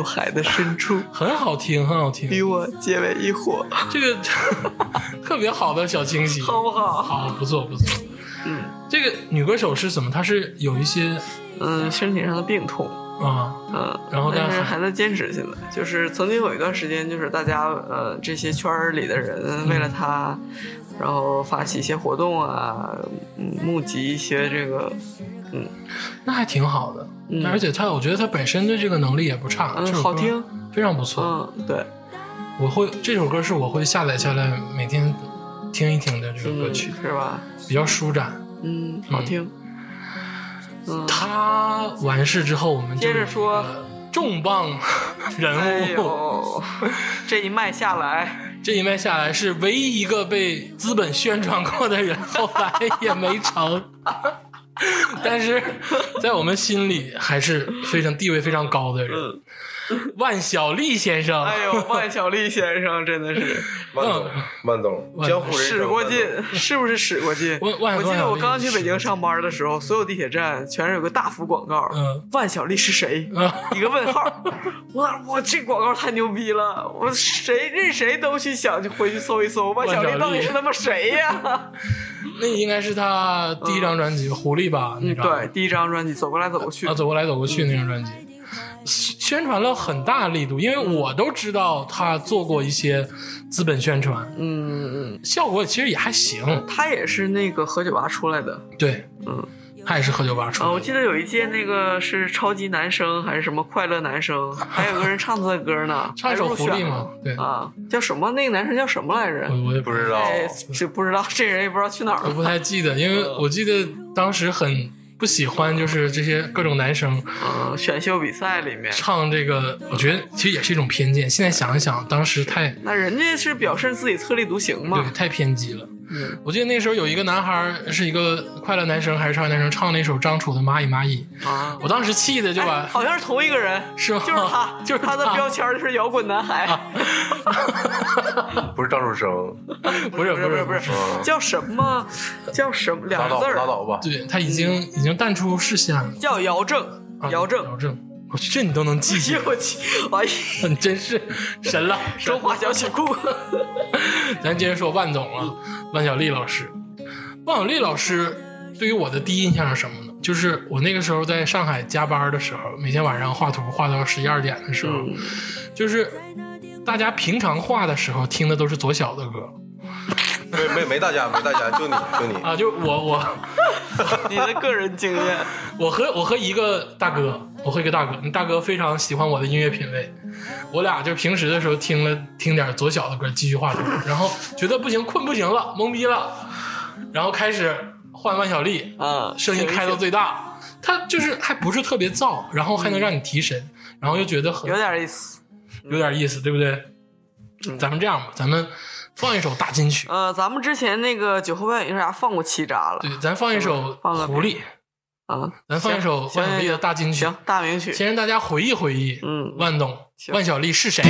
入海的深处，*laughs* 很好听，很好听，与我结为一伙，这个 *laughs* 特别好的小惊喜，好不好？好，不错不错。嗯。这个女歌手是怎么？她是有一些嗯，身体上的病痛，啊，嗯，然后但但是还还在坚持现在，就是曾经有一段时间，就是大家呃这些圈儿里的人为了他，然后发起一些活动啊，嗯，募集一些这个，那还挺好的。嗯而且他，我觉得他本身的这个能力也不差，嗯这首歌好听，非常不错。嗯，对，我会这首歌是我会下载下来每天听一听的这个歌嗯，曲，是吧？比较舒展。嗯，好听。嗯，他完事之后，我们就接着说重磅人物。哎，*laughs* 这一脉下来，这一脉下来是唯一一个被资本宣传过的人，后来也没成。*laughs* 但是在我们心里还是非常地位非常高的人，*laughs* 万晓利先生。嗯哎呦，万晓利先生真的是 *laughs* 万总，万总，江湖人使过劲，*laughs* 是不是使过劲？我记得我刚去北京上班的时候，所有地铁站全是有个大幅广告，嗯万晓利是谁？啊一个问号。我我这广告太牛逼了，我谁任谁都去想去回去搜一搜，万晓利到底是他妈谁呀？那应该是他第一张专辑《狐狸》吧？那嗯，张对，第一张专辑走过来走过去啊，，走过来走过去那张专辑，宣传了很大力度，因为我都知道他做过一些资本宣传，嗯嗯，效果其实也还行。他也是那个何酒吧出来的，对，嗯。他也是喝酒吧出啊，来的。我记得有一届那个是超级男声还是什么快乐男声，*laughs* 还有个人唱他的歌呢，唱一首还入选狐狸嘛对啊，叫什么？那个男生叫什么来着？我我也不知道，哎，这不知道，这人也不知道去哪儿了。我不太记得，因为我记得当时很不喜欢，就是这些各种男生嗯，选秀比赛里面，唱这个，我觉得其实也是一种偏见。现在想一想，当时太那人家是表示自己特立独行嘛对。太偏激了。嗯。我记得那时候有一个男孩是一个快乐男生还是少年男生，唱那首张楚的《蚂蚁蚂蚁》，啊，我当时气的就把哎好像是同一个人，是吗？就是他，*laughs* 就是他。的标签就是摇滚男孩，*laughs* 不是张楚生，不是不是不是叫什么？叫什么？两个字儿，拉倒吧。对他已经已经淡出视线了。叫姚正，啊姚正。姚正，我去，这你都能记 *laughs* 起来，我去，哎呀，你真是神了。中华小曲库。*laughs* 咱接着说万总了，万晓丽老师。万晓丽老师对于我的第一印象是什么呢？就是我那个时候在上海加班的时候，每天晚上画图画到十一二点的时候，嗯 *laughs* 就是大家平常画的时候听的都是左小的歌没没没大家，没大家，就你就你。啊，就我我你的个人经验，我和我和一个大哥，我和一个大哥，那大哥非常喜欢我的音乐品味，我俩就平时的时候听了听点左小的歌，继续化妆，然后觉得不行，困不行了，懵逼了，然后开始换万晓利，啊，声音开到最大，他就是还不是特别燥，然后还能让你提神，然后又觉得很有点意思。有点意思，对不对？咱们这样吧，咱们放一首大金曲，呃，咱们之前那个酒后半语为啥放过七扎了对，咱放一首狐狸》，啊？咱放一首行万晓利的大金曲，行，大名曲。先让大家回忆回忆，嗯万董、万晓利是谁？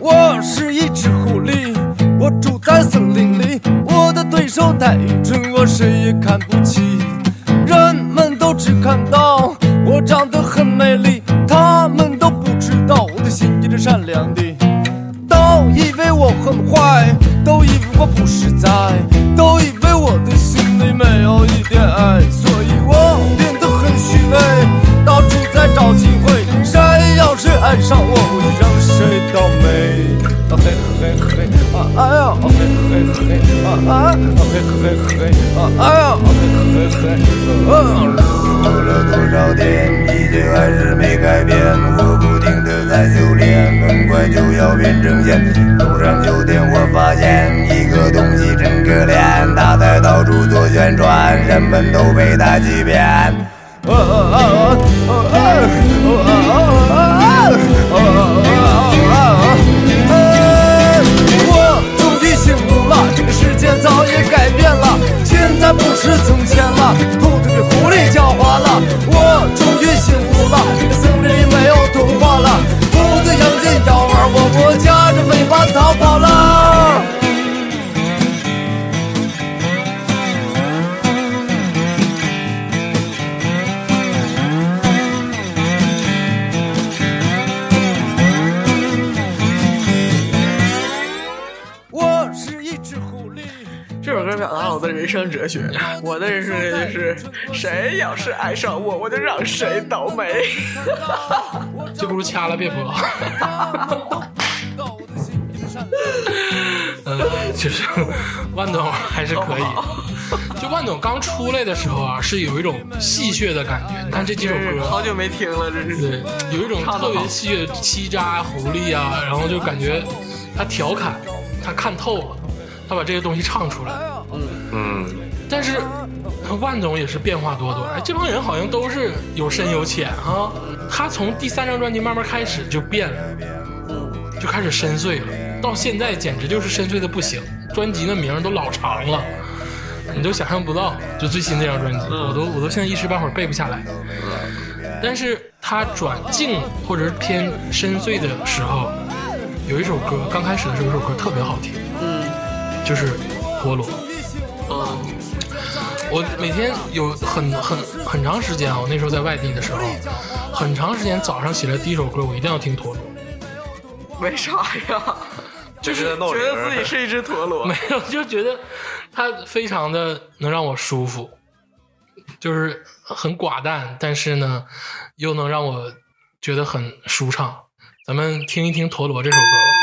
我是一只狐狸，我住在森林里，我的对手太愚蠢，我谁也看不起。实在，都以为我的心里没有一点爱，所以我变得很虚伪，到处在找机会。谁要是爱上我，我就让谁倒霉。啊嘿嘿嘿，啊哎呀，啊嘿嘿嘿，啊啊，啊嘿嘿嘿，啊哎呀，啊嘿嘿嘿，啊。过了多少天，一切还是没改变。我不停在酒店很快就要变成仙实。走上酒店，我发现一个东西真可怜，它在到处做宣传，人们都被它欺骗。我终于醒悟了，这个世界早已改变了，现在不是从前了，兔子比狐狸狡猾了。我终于醒悟了，森林里没有童话了。幺儿，我我夹着尾巴逃跑了。人生哲学。*laughs* 我的人生哲学是：谁要是爱上我，我就让谁倒霉。*laughs* 就不如掐了别播。*laughs* 嗯，就是万总还是可以。就万总刚出来的时候啊，是有一种戏谑的感觉。你看这几首歌，好久没听了，这是。对，有一种特别戏谑、欺诈、狐狸啊，然后就感觉他调侃，他看透了，他把这些东西唱出来。嗯，但是万总也是变化多端，哎，这帮人好像都是有深有浅哈。他从第三张专辑慢慢开始就变了，就开始深邃了，到现在简直就是深邃的不行。专辑的名都老长了，你都想象不到。就最新这张专辑，我都我都现在一时半会儿背不下来。但是他转静或者是偏深邃的时候，有一首歌，刚开始的时候有一首歌特别好听，嗯就是《陀螺》。嗯我每天有很很很长时间啊，我那时候在外地的时候，很长时间早上起来第一首歌我一定要听陀螺，为啥呀？就是觉得自己是一只陀螺 *laughs* 没。有就觉得它非常的能让我舒服，就是很寡淡，但是呢又能让我觉得很舒畅。咱们听一听《陀螺》这首歌吧。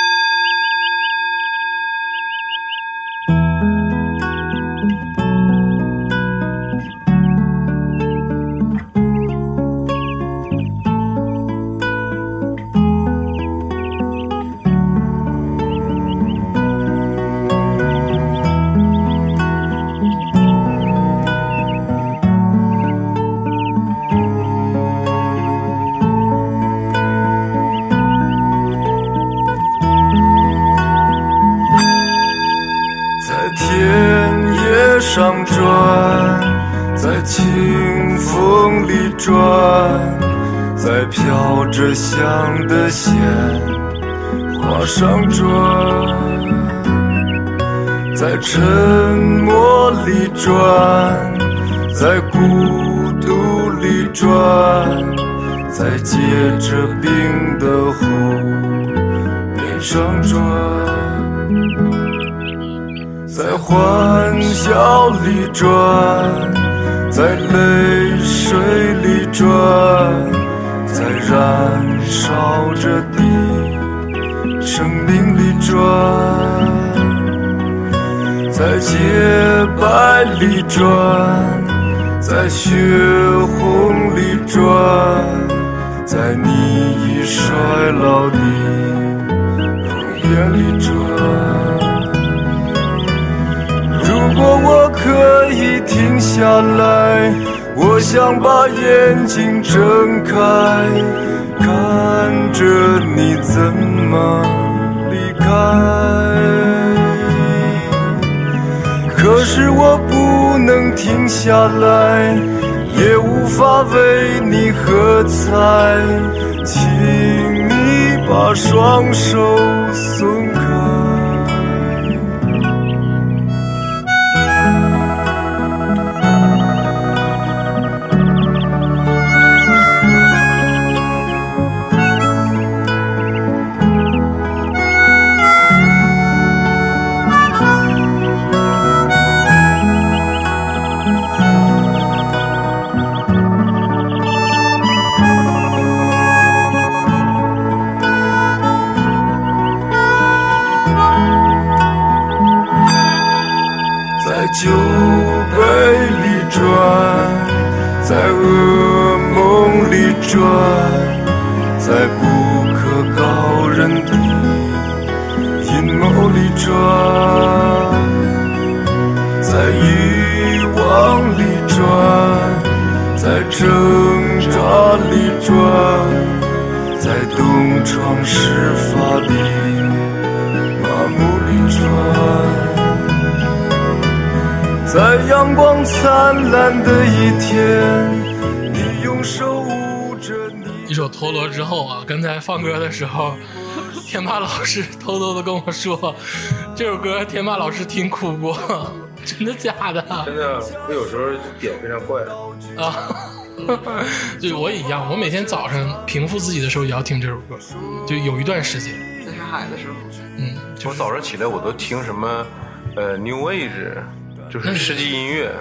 上转，在沉默里转，在孤独里转，在结着冰的湖边上转。在欢笑里转，转，在洁白里转，在血红里转，在你已衰老的容颜里转。如果我可以停下来，我想把眼睛睁开，看着你怎么开。可是我不能停下来，也无法为你喝彩，请你把双手松灿烂的一天，你用手捂着你。一首《陀螺》之后啊，刚才放歌的时候，天霸老师偷偷的跟我说，这首歌天霸老师听哭过，*laughs* 真的假的真的，我有时候点非常怪。啊？*laughs* 对我也一样，我每天早上平复自己的时候也要听这首歌，就有一段时间，在上海的时候，嗯，我早上起来我都听什么，呃，New Age，就是世纪音乐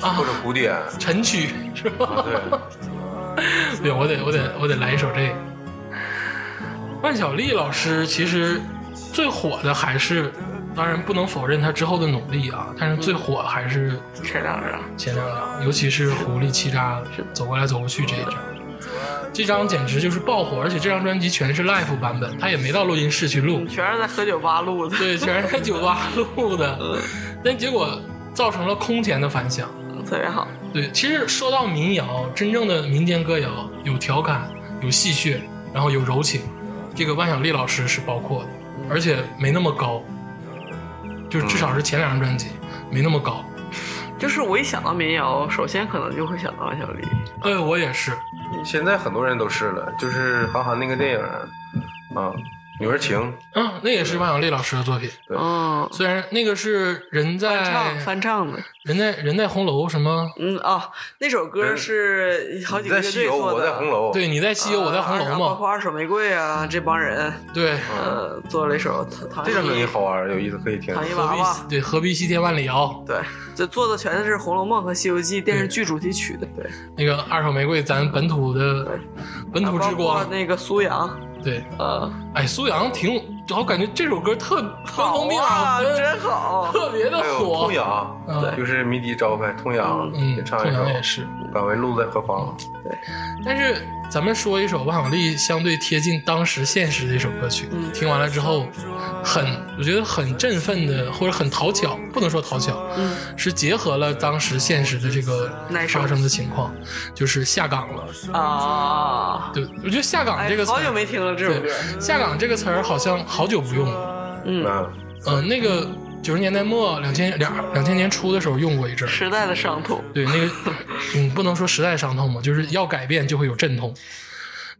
啊或者古典，晨曲是吧？对，*laughs* 对，我得我得我得来一首这个。万晓利老师其实最火的还是，当然不能否认他之后的努力啊，但是最火还是前两张，前两张，尤其是狐狸气炸走过来走过去这一张，这张简直就是爆火，而且这张专辑全是 live 版本，他也没到录音室去录，全是在喝酒吧录的，对，全是在酒吧录的，但结果造成了空前的反响。特别好。对，其实说到民谣，真正的民间歌谣有调侃，有戏谑，然后有柔情，这个万晓利老师是包括的，而且没那么高，就是至少是前两张专辑没那么高。就是我一想到民谣，首先可能就会想到万晓利。哎，我也是，现在很多人都是了，就是韩寒那个电影啊，《女儿情》，嗯，那也是万晓利老师的作品。对嗯，虽然那个是人翻唱在翻唱的。人在人在红楼什么，嗯哦，那首歌是好几你个乐在西游，队做的。我在红楼，对，你在西游，我在红楼嘛包，括二手玫瑰啊，这帮人，对，呃，做了一首唐唐这张专辑一好玩，有意思，可以听。唐一娃娃，对何必西天万里遥？对，这做的全是《红楼梦》和《西游记》电视剧主题曲的，对，那个二手玫瑰，咱本土的本土之包括光，那个苏阳，对，啊，哎，苏阳挺，我感觉这首歌特真好，*laughs* 特别的还有火痛。痒，嗯就是迷笛招牌，痛痒嗯，也唱一首。也是。敢问路在何方？对但是咱们说一首万晓利相对贴近当时现实的一首歌曲，嗯听完了之后，很我觉得很振奋的，或者很讨巧，不能说讨巧，嗯是结合了当时现实的这个发生的情况，就是下岗了。啊，对，我觉得下岗哎这个，词，好久没听了这首歌，，下岗这个词儿好像好久不用了。嗯，啊，嗯、那个九十年代末两千两两千年初的时候用过一阵儿。时代的伤痛，对，那个 *laughs* 嗯，不能说时代伤痛嘛，就是要改变就会有阵痛，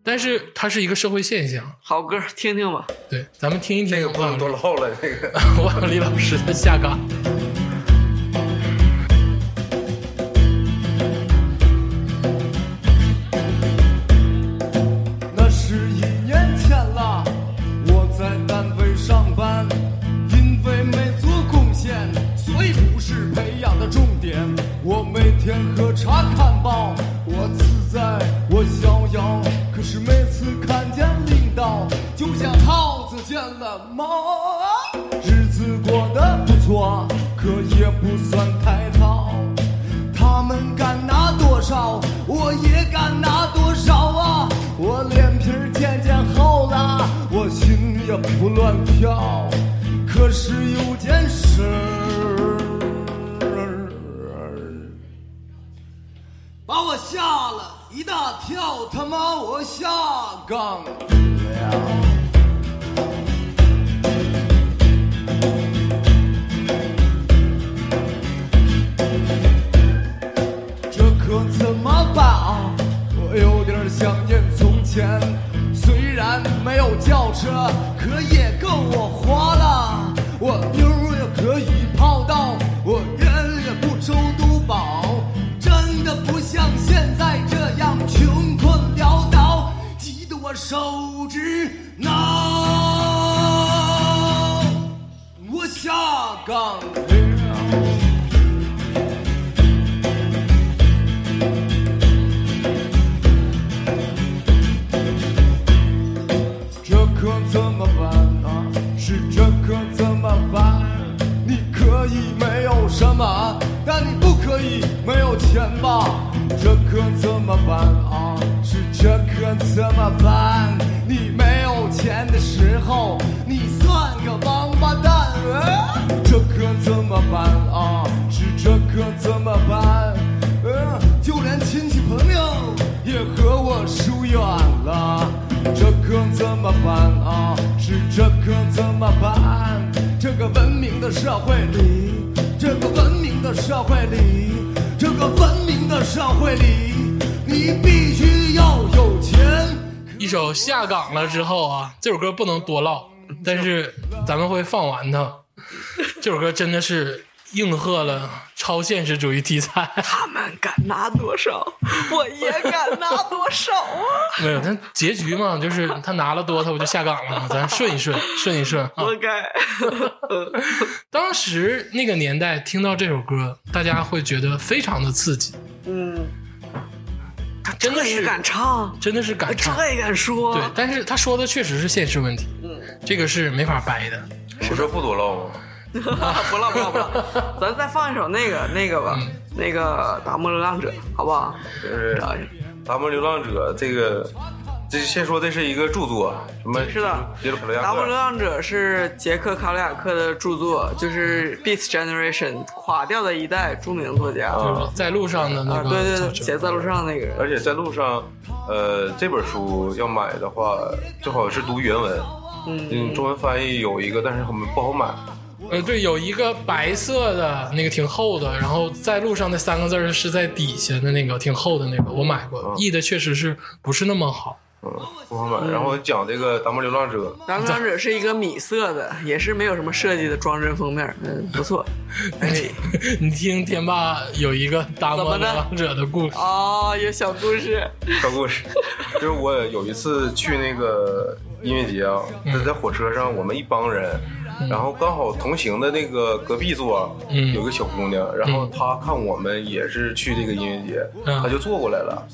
但是它是一个社会现象。好歌，听听吧。对，咱们听一听这个不能多唠了，这个。万晓利老师的下岗。查看报，我自在，我逍遥。可是每次看见领导，就像耗子见了猫。日子过得不错，可也不算太好。他们敢拿多少，我也敢拿多少啊！我脸皮儿渐渐厚了，我心也不乱跳。可是有件事把我吓了一大跳，他妈我下岗了。这可怎么办啊？我有点想念从前，虽然没有轿车，可也够我花了。我妞也可以手指挠。我下岗了。这可怎么办啊？是这可怎么办？你可以没有什么，但你不可以没有钱吧？这可怎么办啊？是这可怎么办？你没有钱的时候，你算个王八蛋！啊这可怎么办啊？是这可怎么办？呃，就连亲戚朋友也和我疏远了，这可怎么办啊？是这可怎么办？这个文明的社会里，这个文明的社会里，这个文明的社会里，你必须要有钱。一首下岗了之后啊，这首歌不能多唠，但是咱们会放完它。这首歌真的是应和了超现实主义题材。他们敢拿多少，我也敢拿多少啊！没有，他结局嘛，就是他拿了多，他不就下岗了吗？*laughs* 咱顺一顺，顺一顺啊。活该。*laughs* 当时那个年代听到这首歌，大家会觉得非常的刺激，嗯，他真的是敢唱，真的是敢唱。这也敢说。对，但是他说的确实是现实问题，嗯，这个是没法掰的。我说不多唠吗？*laughs* 不唠不唠不唠，咱再放一首那个那个吧，嗯那个《达摩流浪者》，好不好？就是《达摩流浪者》这个，这先说这是一个著作，什么？是的达摩流。浪者》是杰克卡里亚克的著作，就是《Beats Generation》垮掉的一代著名作家。啊在路上的那啊，个对对对，作者写在路上那个人。而且在路上，呃，这本书要买的话，最好是读原文。嗯，嗯，中文翻译有一个，但是很不好买。呃，对，有一个白色的那个挺厚的，然后在路上那三个字儿是在底下的那个挺厚的那个，我买过，嗯译的确实是不是那么好。嗯，不好买。然后讲这个《达摩流浪者》，达摩流浪者是一个米色的，也是没有什么设计的装帧封面，嗯，不错。*laughs* 哎，*laughs* 你听天霸有一个达摩流浪者的故事，哦，有小故事。小故事，*laughs* 就是我有一次去那个音乐节啊，在在火车上，我们一帮人，然后刚好同行的那个隔壁座嗯有个小姑娘，然后她看我们也是去这个音乐节，嗯她就坐过来了，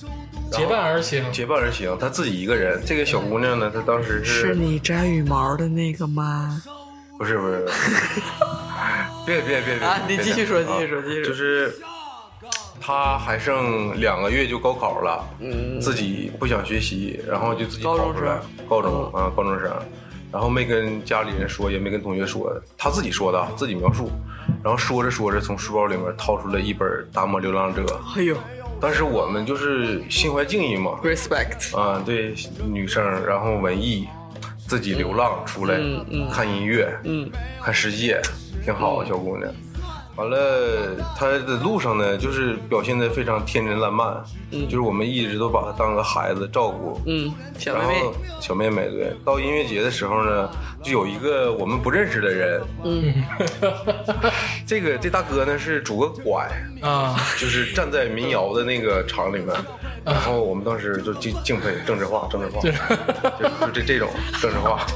结伴而行。结伴而行，她自己一个人。这个小姑娘呢，她当时是是你摘羽毛的那个吗？不是不是，*laughs* 别别别别啊你继续说继续说继续说就是他还剩两个月就高考了，嗯，自己不想学习，然后就自己高中跑出来生，高中啊高中生，然后没跟家里人说，也没跟同学说，他自己说的，自己描述，然后说着说着从书包里面掏出了一本《达摩流浪者》，哎呦。当时我们就是心怀敬意嘛，，respect。啊，对女生，然后文艺，自己流浪出来、嗯嗯。看音乐，嗯，看世界，挺好，小姑娘。完了，他的路上呢，就是表现的非常天真烂漫，嗯。就是我们一直都把他当个孩子照顾。嗯，小妹妹。然后，小妹妹对，到音乐节的时候呢，就有一个我们不认识的人，嗯，*laughs* 这个这大哥呢是拄个拐，啊，就是站在民谣的那个场里面，然后我们当时就敬敬佩政治化，政治化，*laughs* 就就这这种政治化。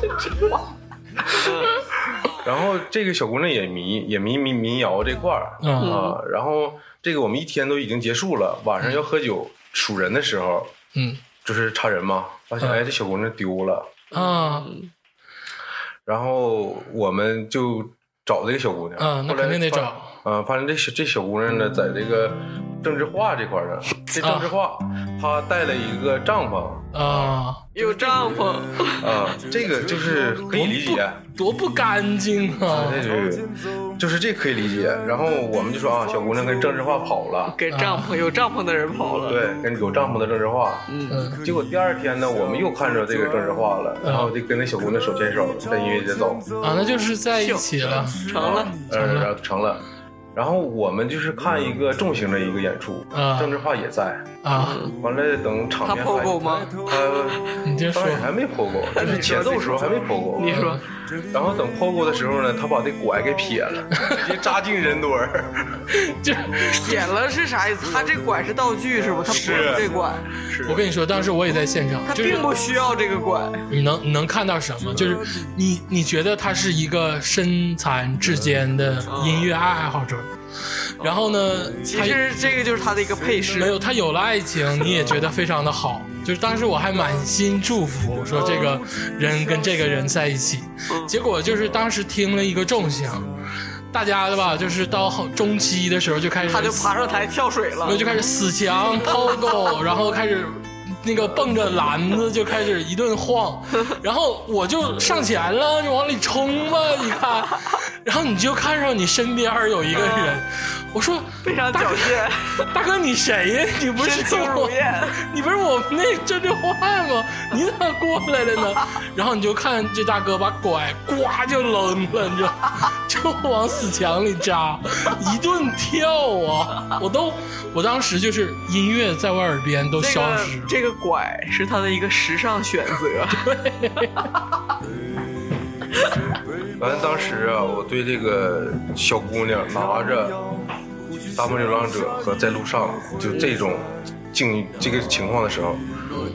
然后这个小姑娘也迷，也迷民民谣这块儿嗯啊。然后这个我们一天都已经结束了，晚上要喝酒数人的时候，嗯就是查人嘛，发现哎这小姑娘丢了，啊然后我们就找这个小姑娘。嗯，那后来发肯定得找。啊，发现这小这小姑娘呢，在这个政治化这块儿呢，这政治化，她带了一个帐篷啊，有帐篷，啊，这个就是可以理解，多不干净啊！对对对，就是这可以理解。然后我们就说啊，小姑娘跟政治化跑了，跟帐篷有帐篷的人跑了。对，跟有帐篷的政治化。嗯结果第二天呢，我们又看着这个政治化了，然后就跟那小姑娘手牵手在音乐节走，啊，那就是在一起了。成了，呃，然后成了。然后我们就是看一个重型的一个演出，啊政治化也在。啊，完了，等场面还剖狗吗？他你就说当然还没破过，就是节奏时候还没破过。你说，然后等破过的时候呢，他把这拐给撇了，直接扎进人堆儿。这 *laughs* 撇了是啥意思？他这拐是道具是不？他不是这拐，是我跟你说，当时我也在现场，他并不需要这个拐。你能你能看到什么？就是你你觉得他是一个身残志坚的音乐爱好者，然后呢，其实这个就是他的一个配饰。没有他有了爱情，你也觉得非常的好。就是当时我还满心祝福，说这个人跟这个人在一起，结果就是当时听了一个重响，大家的吧，就是到后中期的时候就开始他就爬上台跳水了。就开始死墙抛狗，然后开始那个蹦着篮子就开始一顿晃，*laughs* 然后我就上前了，就往里冲吧，你看，然后你就看上你身边有一个人，我说非常大哥矫健，大哥你谁呀？你不是我，你不是我们那郑智化吗？你咋过来了呢？然后你就看这大哥把拐呱就扔了，你知道，*laughs* 就往死墙里扎，一顿跳啊！我都，我当时就是音乐在我耳边都这个消失。这个拐是他的一个时尚选择。*laughs* 反正，当时啊，我对这个小姑娘拿着大漠流浪者和在路上，就这种境这个情况的时候，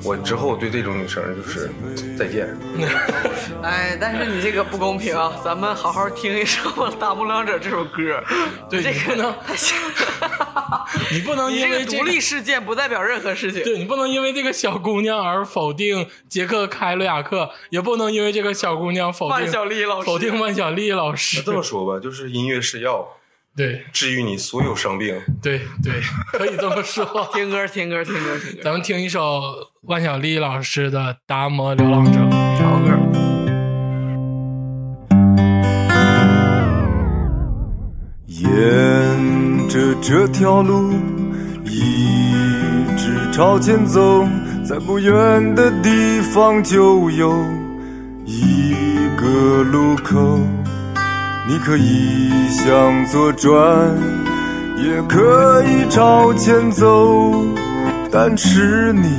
我之后对这种女生就是再见。*laughs* 哎，但是你这个不公平啊！咱们好好听一首《大漠流浪者》这首歌。对这个你不能太像 *laughs* 你不能因为这个个独立事件不代表任何事情。对你不能因为这个小姑娘而否定杰克凯鲁亚克，也不能因为这个小姑娘否定万晓利老师否定万晓利老师。这么说吧，就是音乐是药，对治愈你所有伤病。对对，可以这么说。*laughs* 听歌，听歌，听歌，听歌。咱们听一首万晓利老师的《达摩流浪者》。好歌。沿着这条路一直朝前走，在不远的地方就有一个路口。你可以向左转，也可以朝前走，但是你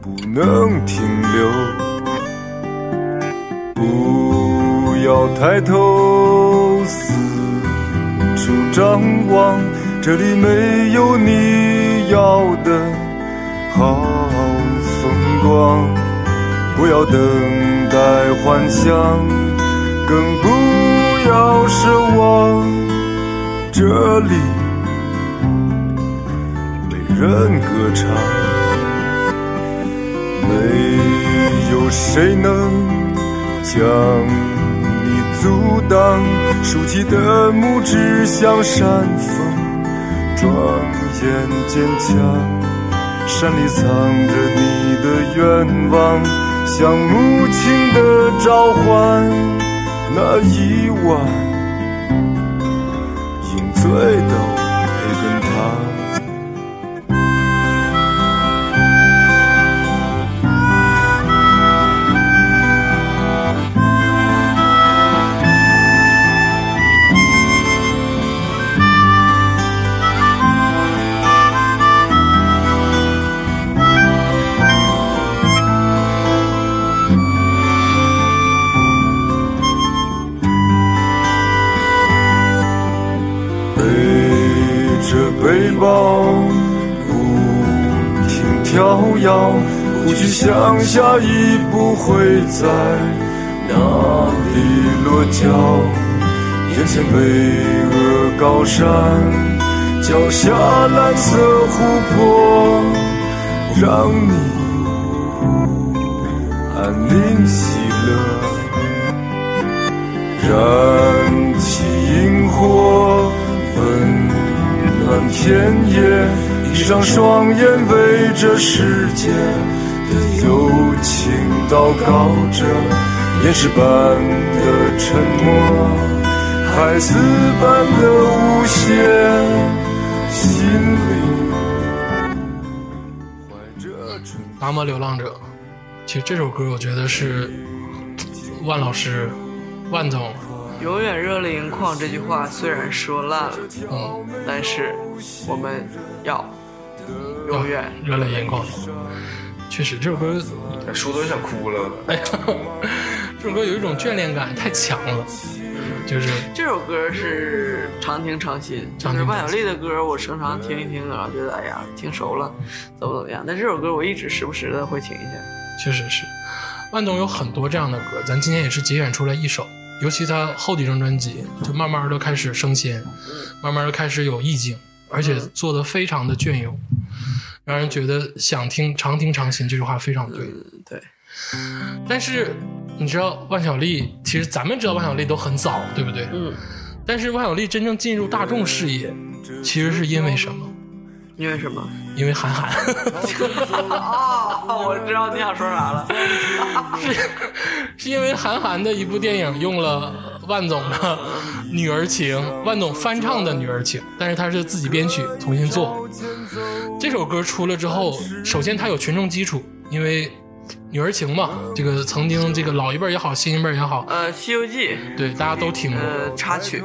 不能停留。不要抬头四处张望，这里没有你要的好风光。不要等待幻想，更不要奢望，这里没人歌唱，没有谁能。将你阻挡，竖起的拇指像山峰，庄严坚强。山里藏着你的愿望，像母亲的召唤。那一晚，饮醉的跳跃，不去想下一步会在哪里落脚。眼前巍峨高山，脚下蓝色湖泊，让你安宁喜乐。燃起萤火，温暖田野，闭上双眼，为这世界的友情祷告着。岩石般的沉默，孩子般的无邪，心里怀着纯《达摩流浪者》，其实这首歌我觉得是万老师、万总，永远热泪盈眶这句话虽然说烂了，嗯，但是我们要永远热泪盈眶。确实，这首歌，说的我想哭了。哎呀，这首歌有一种眷恋感太强了，就是这首歌是常听常新，就是万晓利的歌，我常常听一听，然后觉得哎呀听熟了，怎么怎么样。但这首歌我一直时不时的会听一下。确实是，万总有很多这样的歌，咱今天也是节选出来一首。尤其他后几张专辑，就慢慢的开始升仙，慢慢的开始有意境，而且做的非常的隽永，让人觉得想听常听常新这句话非常对。嗯，对，但是你知道万晓利，其实咱们知道万晓利都很早，对不对？嗯，但是万晓利真正进入大众视野，其实是因为什么？因为什么？因为韩寒，哦，我知道你想说啥了。是是因为韩寒的一部电影用了万总的《女儿情》，万总翻唱的《女儿情》，但是他是自己编曲重新做。这首歌出了之后，首先它有群众基础，因为《女儿情》嘛，这个曾经这个老一辈儿也好，新一辈儿也好，呃，《西游记》对大家都听过。呃插曲，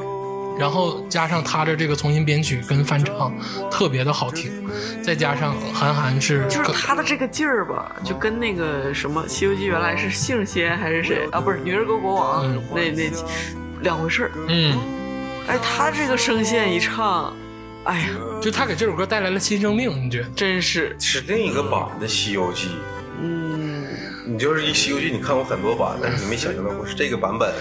然后加上他的这个重新编曲跟翻唱，特别的好听，再加上韩寒是就是他的这个劲儿吧，就跟那个什么《西游记》原来是姓仙还是谁啊？不是女儿国国王，嗯那那两回事儿。嗯，哎，他这个声线一唱，哎呀，就他给这首歌带来了新生命，你觉得？真是，是另一个版的《西游记》。嗯，你就是一《西游记》，你看过很多版，但是你没想象到过是这个版本。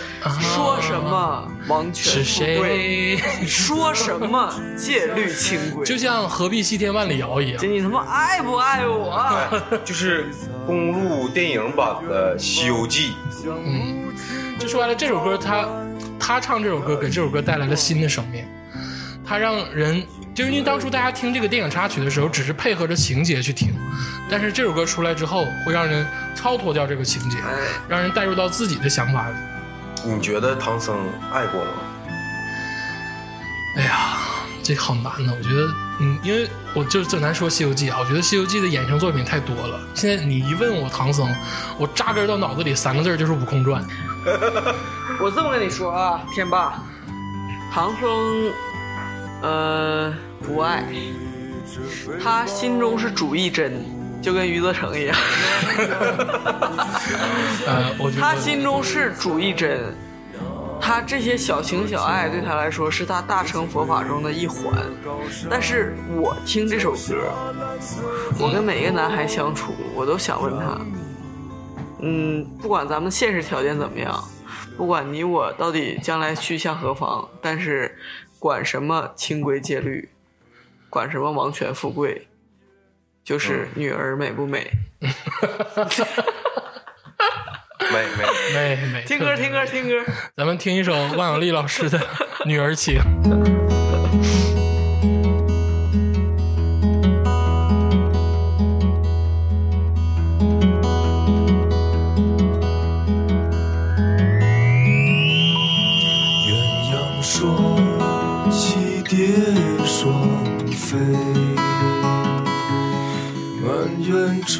说什么王权是富贵，谁？*laughs* 说什么戒律清规，就像何必西天万里遥一样就。你他妈爱不爱我？啊就是公路电影版的《西游记》。嗯就说完了，这首歌他他唱这首歌给这首歌带来了新的生命，他让人就是因为当初大家听这个电影插曲的时候，只是配合着情节去听，但是这首歌出来之后，会让人超脱掉这个情节，哎，让人带入到自己的想法里。你觉得唐僧爱过吗？哎呀，这好难呢。我觉得，嗯，因为我就是最难说《西游记》啊，我觉得《西游记》的衍生作品太多了。现在你一问我唐僧，我扎根到脑子里三个字就是《悟空传》。*laughs* 我这么跟你说啊，天霸，唐僧，呃，不爱，他心中是主义真，就跟余则成一样，*laughs* *laughs* 他心中是主义真，他这些小情小爱对他来说是他大乘佛法中的一环。但是我听这首歌，我跟每一个男孩相处，我都想问他，嗯，不管咱们现实条件怎么样，不管你我到底将来去向何方，但是管什么清规戒律，管什么王权富贵，就是女儿美不美？*laughs* 美美美美听歌，听歌，听歌。咱们听一首万晓利老师的《女儿情》。飞，满园春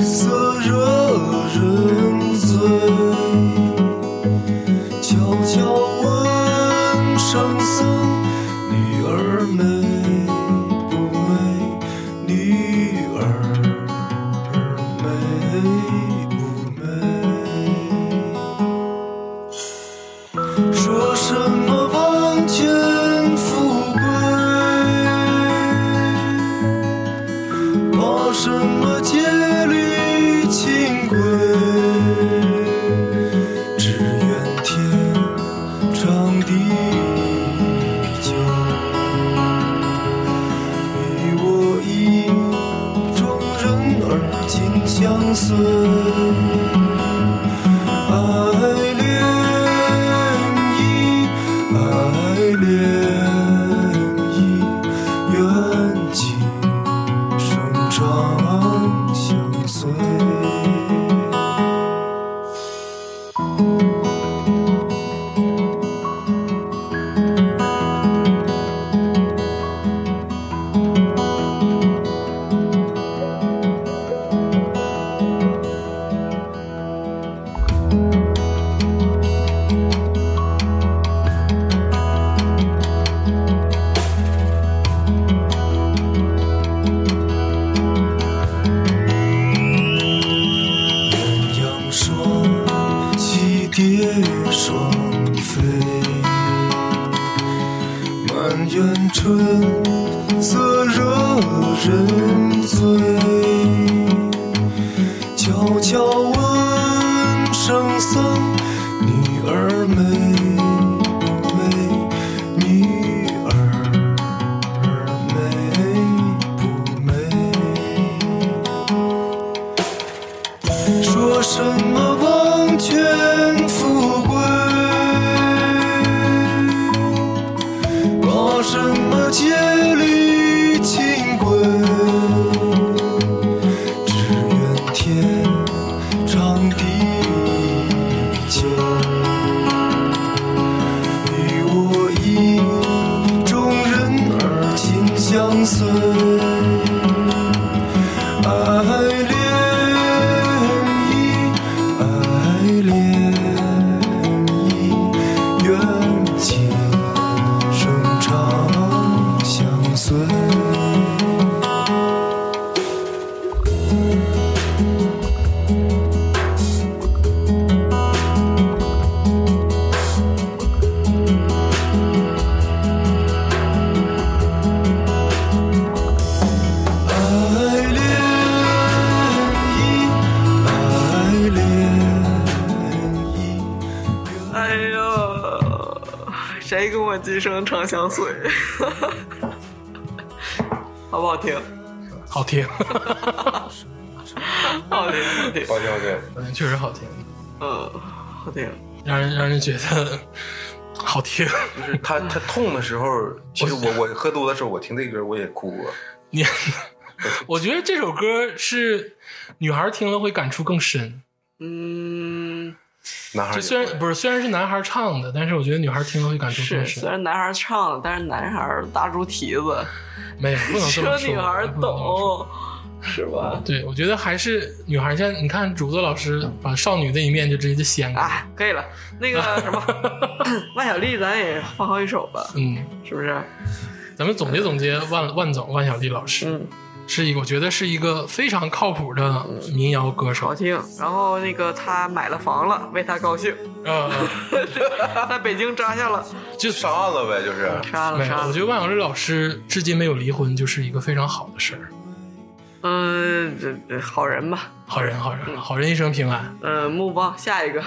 色惹人醉。悄悄觉得好听。*laughs* 就是他他痛的时候，其实我我喝多的时候，我听这歌我也哭过。你，*laughs* 我觉得这首歌是女孩听了会感触更深。嗯，男孩就虽然不是虽然是男孩唱的，但是我觉得女孩听了会感触，更深。虽然男孩唱的，但是男孩大猪蹄子，没有不能这么说，女孩。懂，是吧？对，我觉得还是女孩。像你看，竹子老师把少女的一面就直接就掀开。哎，可以了。那个什么，*laughs* 万晓丽，咱也放好几首吧，嗯，是不是？咱们总结总结万万总万晓丽老师，嗯，是一个我觉得是一个非常靠谱的民谣歌手好。听。然后那个他买了房了，为他高兴，嗯，*laughs* 在北京扎下了，就上岸了呗，就是杀了没有，杀了。我觉得万晓丽老师至今没有离婚，就是一个非常好的事儿。嗯，这这好人吧。好人，好人，好人一生平安。嗯，木棒，下一个。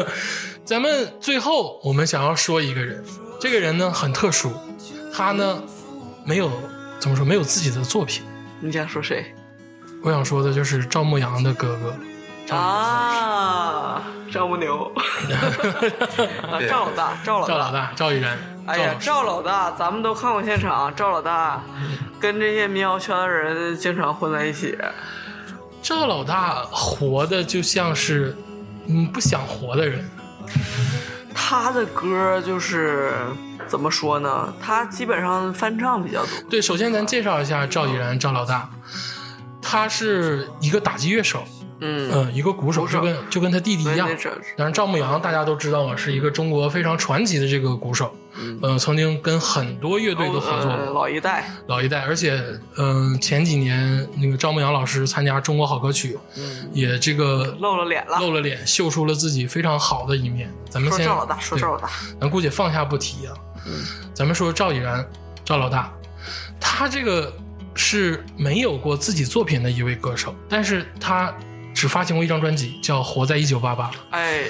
*laughs* 咱们最后我们想要说一个人，这个人呢很特殊，他呢没有怎么说没有自己的作品。你想说谁？我想说的就是赵牧阳的哥哥，啊，赵牧牛，*laughs* 啊赵老大，赵老赵老大赵一然。哎呀，赵赵老大，咱们都看过现场，赵老大跟这些民谣圈的人经常混在一起。赵老大活的就像是嗯不想活的人，他的歌就是怎么说呢？他基本上翻唱比较多。对，首先咱介绍一下赵以然赵老大，他是一个打击乐手，嗯，嗯，一个鼓手，鼓手就跟就跟他弟弟一样但是。赵牧阳大家都知道嘛，是一个中国非常传奇的这个鼓手，嗯、曾经跟很多乐队都合作老一代，老一代。而且，嗯、前几年那个赵牧阳老师参加中国好歌曲，嗯也这个露了脸了。露了脸，秀出了自己非常好的一面。咱们先说赵老大，说赵老大，咱姑且放下不提啊。嗯咱们说赵已然，赵老大，他这个是没有过自己作品的一位歌手，但是他只发行过一张专辑，叫《活在一九八八》，哎，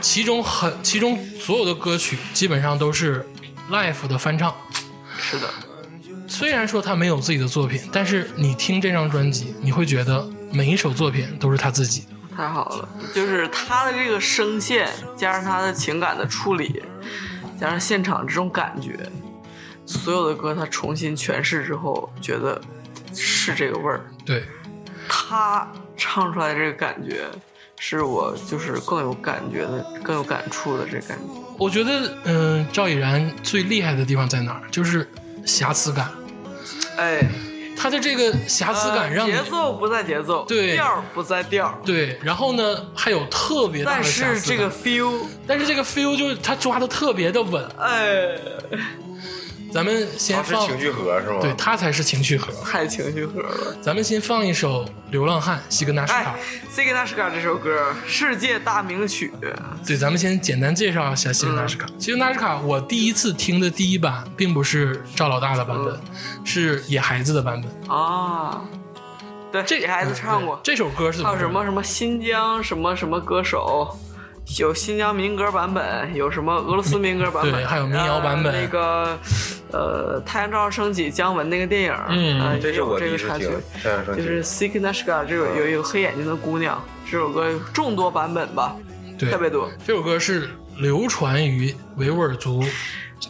其中很其中所有的歌曲基本上都是 Life 的翻唱。是的，虽然说他没有自己的作品，但是你听这张专辑，你会觉得每一首作品都是他自己的。太好了，就是他的这个声线，加上他的情感的处理，加上现场这种感觉，所有的歌他重新诠释之后，觉得是这个味儿。对，他唱出来这个感觉，是我就是更有感觉的、更有感触的这感觉。我觉得，嗯、赵以然最厉害的地方在哪儿？就是瑕疵感。哎，他的这个瑕疵感让节奏不在节奏，对调不在调，对，然后呢还有特别大但的瑕疵感是这个 feel，但是这个 feel 就是他抓的特别的稳。哎，咱们先放，情绪盒是吗？对他才是情绪盒。太情绪盒了。咱们先放一首《流浪汉》西格纳什卡西。格纳什卡这首歌，世界大名曲，对，咱们先简单介绍一下西格纳什卡。西格纳什卡，我第一次听的第一版并不是赵老大的版本，是野孩子的版本。啊，对，这野孩子唱过。这首歌是怎还有什么什么新疆什么什么歌手，有新疆民歌版本，有什么俄罗斯民歌版本，对还有民谣版本呃那个呃，太阳照常升起，姜文那个电影，嗯呃这是我个插曲就是 s i k n a s h k a 这有有一个黑眼睛的姑娘，这首歌有众多版本吧，对特别多。这首歌是流传于维吾尔族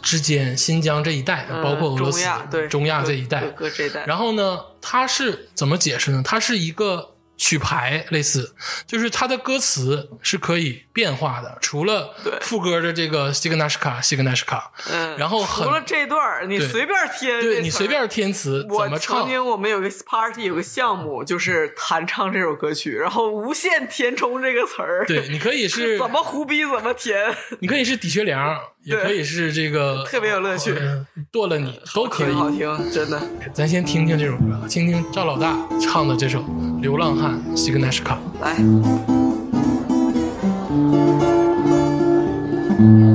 之间，新疆这一带，嗯包括俄罗斯、中亚对中亚这一带。各各这一带，然后呢，它是怎么解释呢？它是一个曲牌，类似，就是它的歌词是可以变化的，除了副歌的这个西格纳什卡，西格纳什卡，嗯，然后很除了这段儿你随便添，对你随便。填词怎么唱曾，经我们有个 party 有个项目，就是弹唱这首歌曲，然后无限填充这个词儿。对，你可以是 *laughs* 怎么胡逼怎么填，你可以是底学良，也可以是这个特别有乐趣，呃剁了你都可以。挺好听，真的。咱先听听这首歌，听听赵老大唱的这首《流浪汉》西格纳什卡。来，南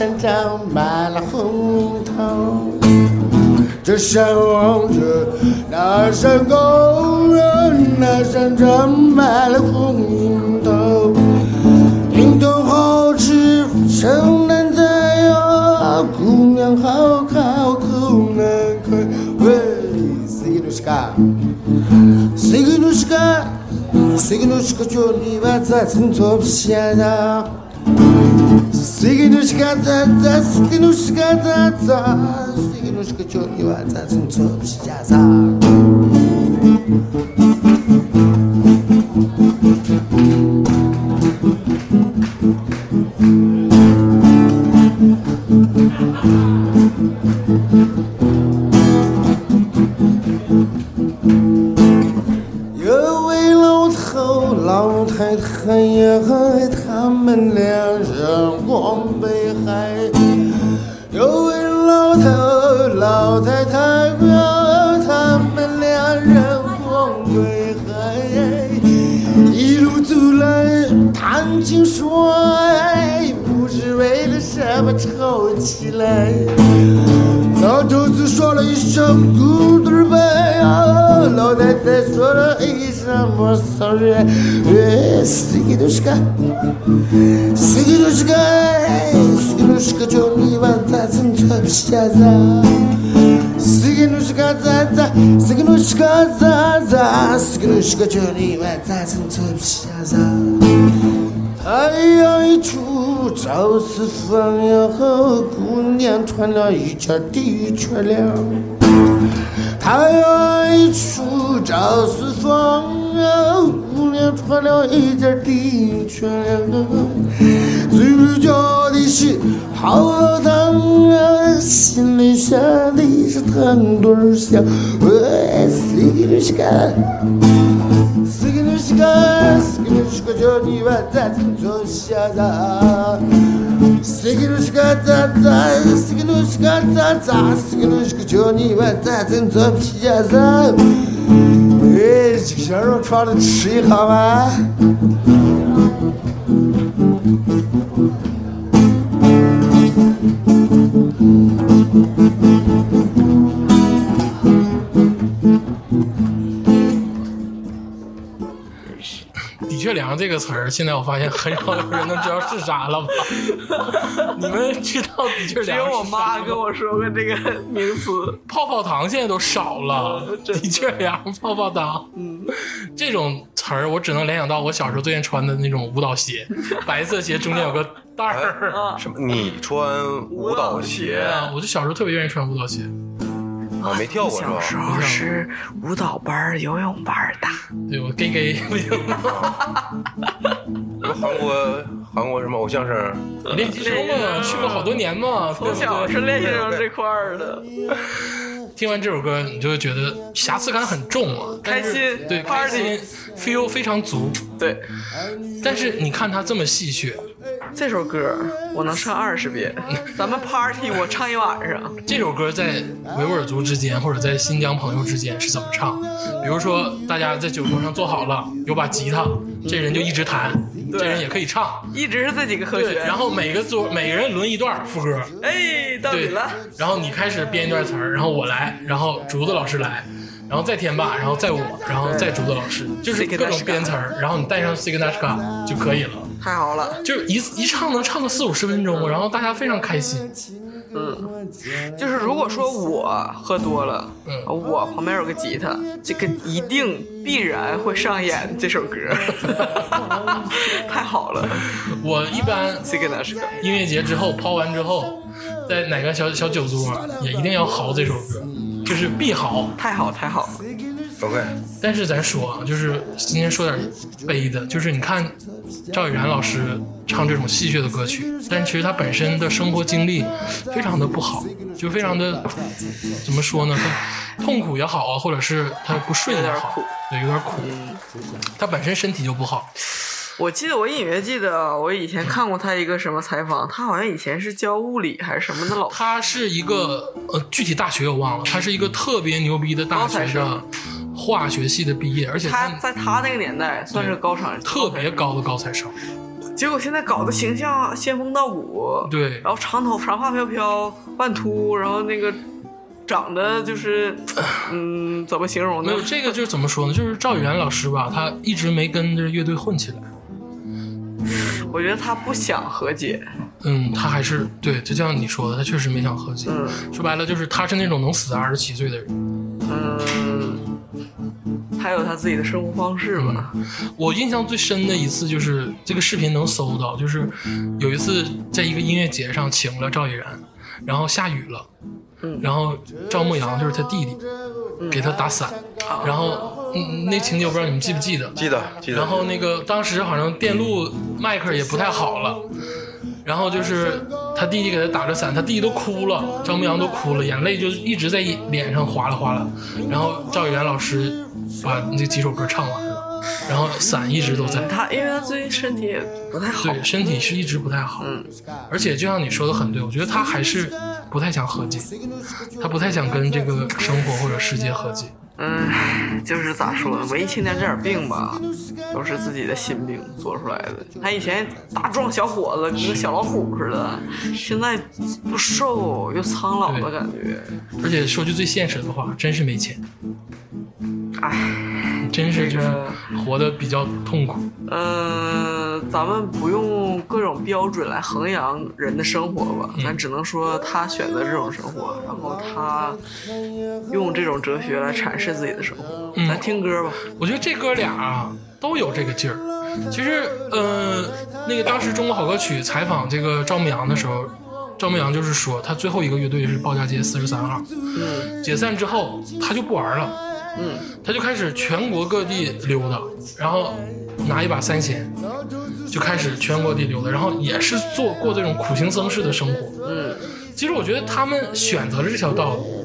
山长满了红桃。这山望着那山高呀，那山长满了红桃。樱桃好吃，生难摘呀，姑娘好看口难开。喂，谁个是干？谁个努是干？谁个努是个叫你把咱成做皮呀？Сигинушка да да, сигинушка да да, сигинушка чё не вата, сын цо пшчаза. 谁给都是个叫你把咱成错皮呀子。太阳一出照四方呀，姑娘穿了一件的确亮。太阳一出照四方呀，姑娘穿了一件的确亮。嘴里叫的是好糖啊，心里想的是糖墩儿香。喂，谁给是干？谁给是干？谁给是个叫你把咱成做瞎这个词儿，现在我发现很少有人能知道是啥了吧？你们知道的确只良有我妈跟我我说过这个名词。泡泡糖现在都少了，的确良泡泡糖，嗯，这种词儿我只能联想到我小时候最爱穿的那种舞蹈鞋，白色鞋中间有个带儿。什么？你穿舞蹈鞋啊，我就小时候特别愿意穿舞蹈鞋，啊？没跳过是小时？候是舞蹈班、游泳班儿的，对我 gay gay 不行，有韩国韩国什么偶像生？练习生嘛，去过好多年嘛，从小是练习生这块儿的，听完这首歌，你就会觉得瑕疵感很重啊，开心对，开 party 心，feel 非常足。对，但是你看他这么戏谑，这首歌我能唱二十遍，*laughs* 咱们 party 我唱一晚上。这首歌在维吾尔族之间或者在新疆朋友之间是怎么唱？比如说，大家在酒桌上坐好了，有把吉他，这人就一直弹，这人也可以唱。一直是这几个和对，弦，然后每个桌每个人轮一段副歌，哎，到你对了，，然后你开始编一段词儿，然后我来，然后竹子老师来，然后再天霸，然后再我，然后再竹子老师，就是各种编词儿，然后你带上 Signashka 就可以了。太好了。就是一一唱能唱个四五十分钟，然后大家非常开心。嗯就是如果说我喝多了，嗯我旁边有个吉他，这个一定必然会上演这首歌，*laughs* 太好了，我一般这个那是个音乐节之后抛完之后，在哪个小小酒桌也一定要嚎这首歌，就是必嚎。太好太好，OK，但是咱说啊，就是今天说点悲的，就是你看赵已然老师唱这种戏谑的歌曲，但其实他本身的生活经历非常的不好，就非常的怎么说呢？他痛苦也好啊，或者是他不顺也好有点苦，对，有点苦。他本身身体就不好，我记得我隐约记得我以前看过他一个什么采访，他好像以前是教物理还是什么的老师，他是一个呃，具体大学我忘了，他是一个特别牛逼的大学生化学系的毕业，而且他他在他那个年代算是高产，特别高的高材生。结果现在搞的形象仙风道骨，对然后长头长发飘飘，半秃，然后那个长得就是，嗯，怎么形容呢没有？这个就是怎么说呢？就是赵宇然老师吧，他一直没跟着乐队混起来。我觉得他不想和解，嗯，他还是对，就像你说的，他确实没想和解。嗯说白了，就是他是那种能死二十七岁的人。嗯，还有他自己的生活方式吧。我印象最深的一次就是这个视频能搜到，就是有一次在一个音乐节上请了赵以然，然后下雨了，嗯。然后赵牧阳就是他弟弟，给他打伞，然后嗯那情节我不知道你们记不记得，记得记得。然后那个当时好像电路麦克也不太好了，然后就是他弟弟给他打着伞，他弟弟都哭了，张牧阳都哭了，眼泪就一直在脸上哗啦哗啦。然后赵宇然老师把那几首歌唱完了，然后伞一直都在。他因为他最近身体也不太好，对，身体是一直不太好，嗯，而且就像你说的很对，我觉得他还是不太想和解，他不太想跟这个生活或者世界和解。嗯，就是咋说呢，文艺青年这点病吧，都是自己的心病做出来的。他以前大壮小伙子，跟个小老虎似的，现在不瘦又苍老的感觉。而且说句最现实的话，真是没钱，唉，真是就是活得比较痛苦。呃，咱们不用各种标准来衡量人的生活吧，咱只能说他选择这种生活，然后他用这种哲学来阐释自己的生活。嗯。咱听歌吧，我觉得这哥俩啊都有这个劲儿。其实，呃，那个当时《中国好歌曲》采访这个赵牧阳的时候，赵牧阳就是说，他最后一个乐队是报家街四十三号，嗯。解散之后他就不玩了，嗯他就开始全国各地溜达，然后拿一把三弦，就开始全国各地溜达，然后也是做过这种苦行僧式的生活。嗯，其实我觉得他们选择了这条道路，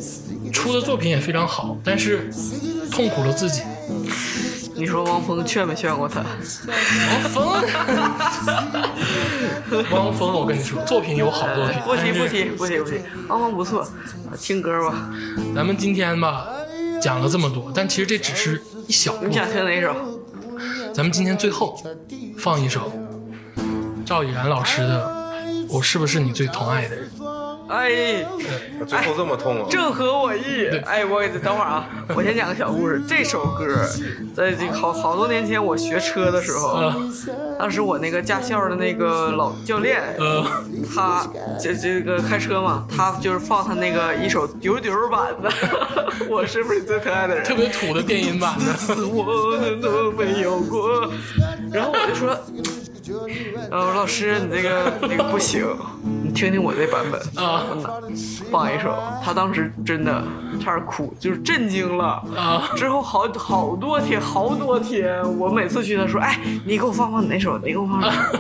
出的作品也非常好，但是痛苦了自己。你说汪峰劝没劝过他？汪峰，*laughs* 汪峰，我跟你说，作品有好作品，不提不提不提不提，汪峰不错，听歌吧。咱们今天吧讲了这么多，但其实这只是一小部你想分。听哪首？咱们今天最后放一首赵以然老师的《我是不是你最疼爱的人》。哎，最后这么痛啊！正合我意。哎，我给等会儿啊，我先讲个小故事。这首歌，在这好好多年前我学车的时候，嗯当时我那个驾校的那个老教练，呃，他这这个开车嘛，他就是放他那个一首丢丢版的，*laughs* 我是不是最可爱的人？特别土的电音版的。我的都没有过。然后我就说，呃，老师，你这个那个不行，你听听我这版本啊放一首。他当时真的差点哭，就是震惊了。啊之后好好多天，好多天，我每次去他说，哎，你给我放放你哪首？你给我放哪首？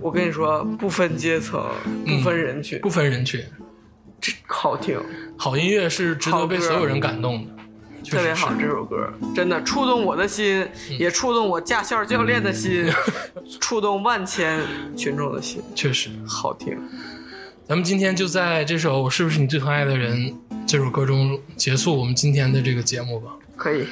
我跟你说，不分阶层，不分人群，不分人群，这好听。好音乐是值得被所有人感动的，特别好，这首歌真的触动我的心，也触动我驾校教练的心，*laughs* 触动万千群众的心，确实。好听。咱们今天就在这首《我是不是你最疼爱的人》这首歌中结束我们今天的这个节目吧。可以，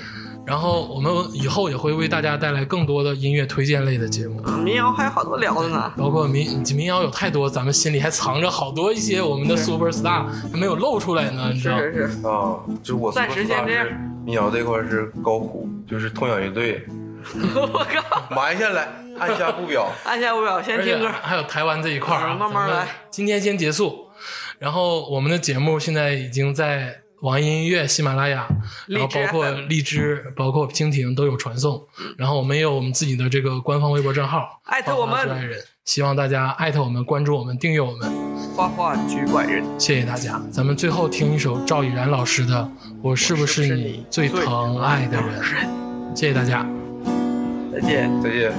然后我们以后也会为大家带来更多的音乐推荐类的节目，嗯民谣还有好多聊的呢。包括民民谣有太多，咱们心里还藏着好多一些我们的 super star 还没有露出来呢，你知道？是是是，啊，就我暂时先这样是民谣这块是高虎，就是痛仰乐队，*laughs* 我靠！埋下来，按下不表。*laughs* 按下不表，先听歌。还有台湾这一块儿慢慢来今天先结束，然后我们的节目现在已经在网易音乐、喜马拉雅，然后包括荔枝、包括蜻蜓都有传送。然后我们也有我们自己的这个官方微博账号，艾特我们希望大家艾特我们、关注我们、订阅我们，花花局外人，谢谢大家。咱们最后听一首赵以然老师的《我是不是你最疼爱的人》，谢谢大家。再见。再见。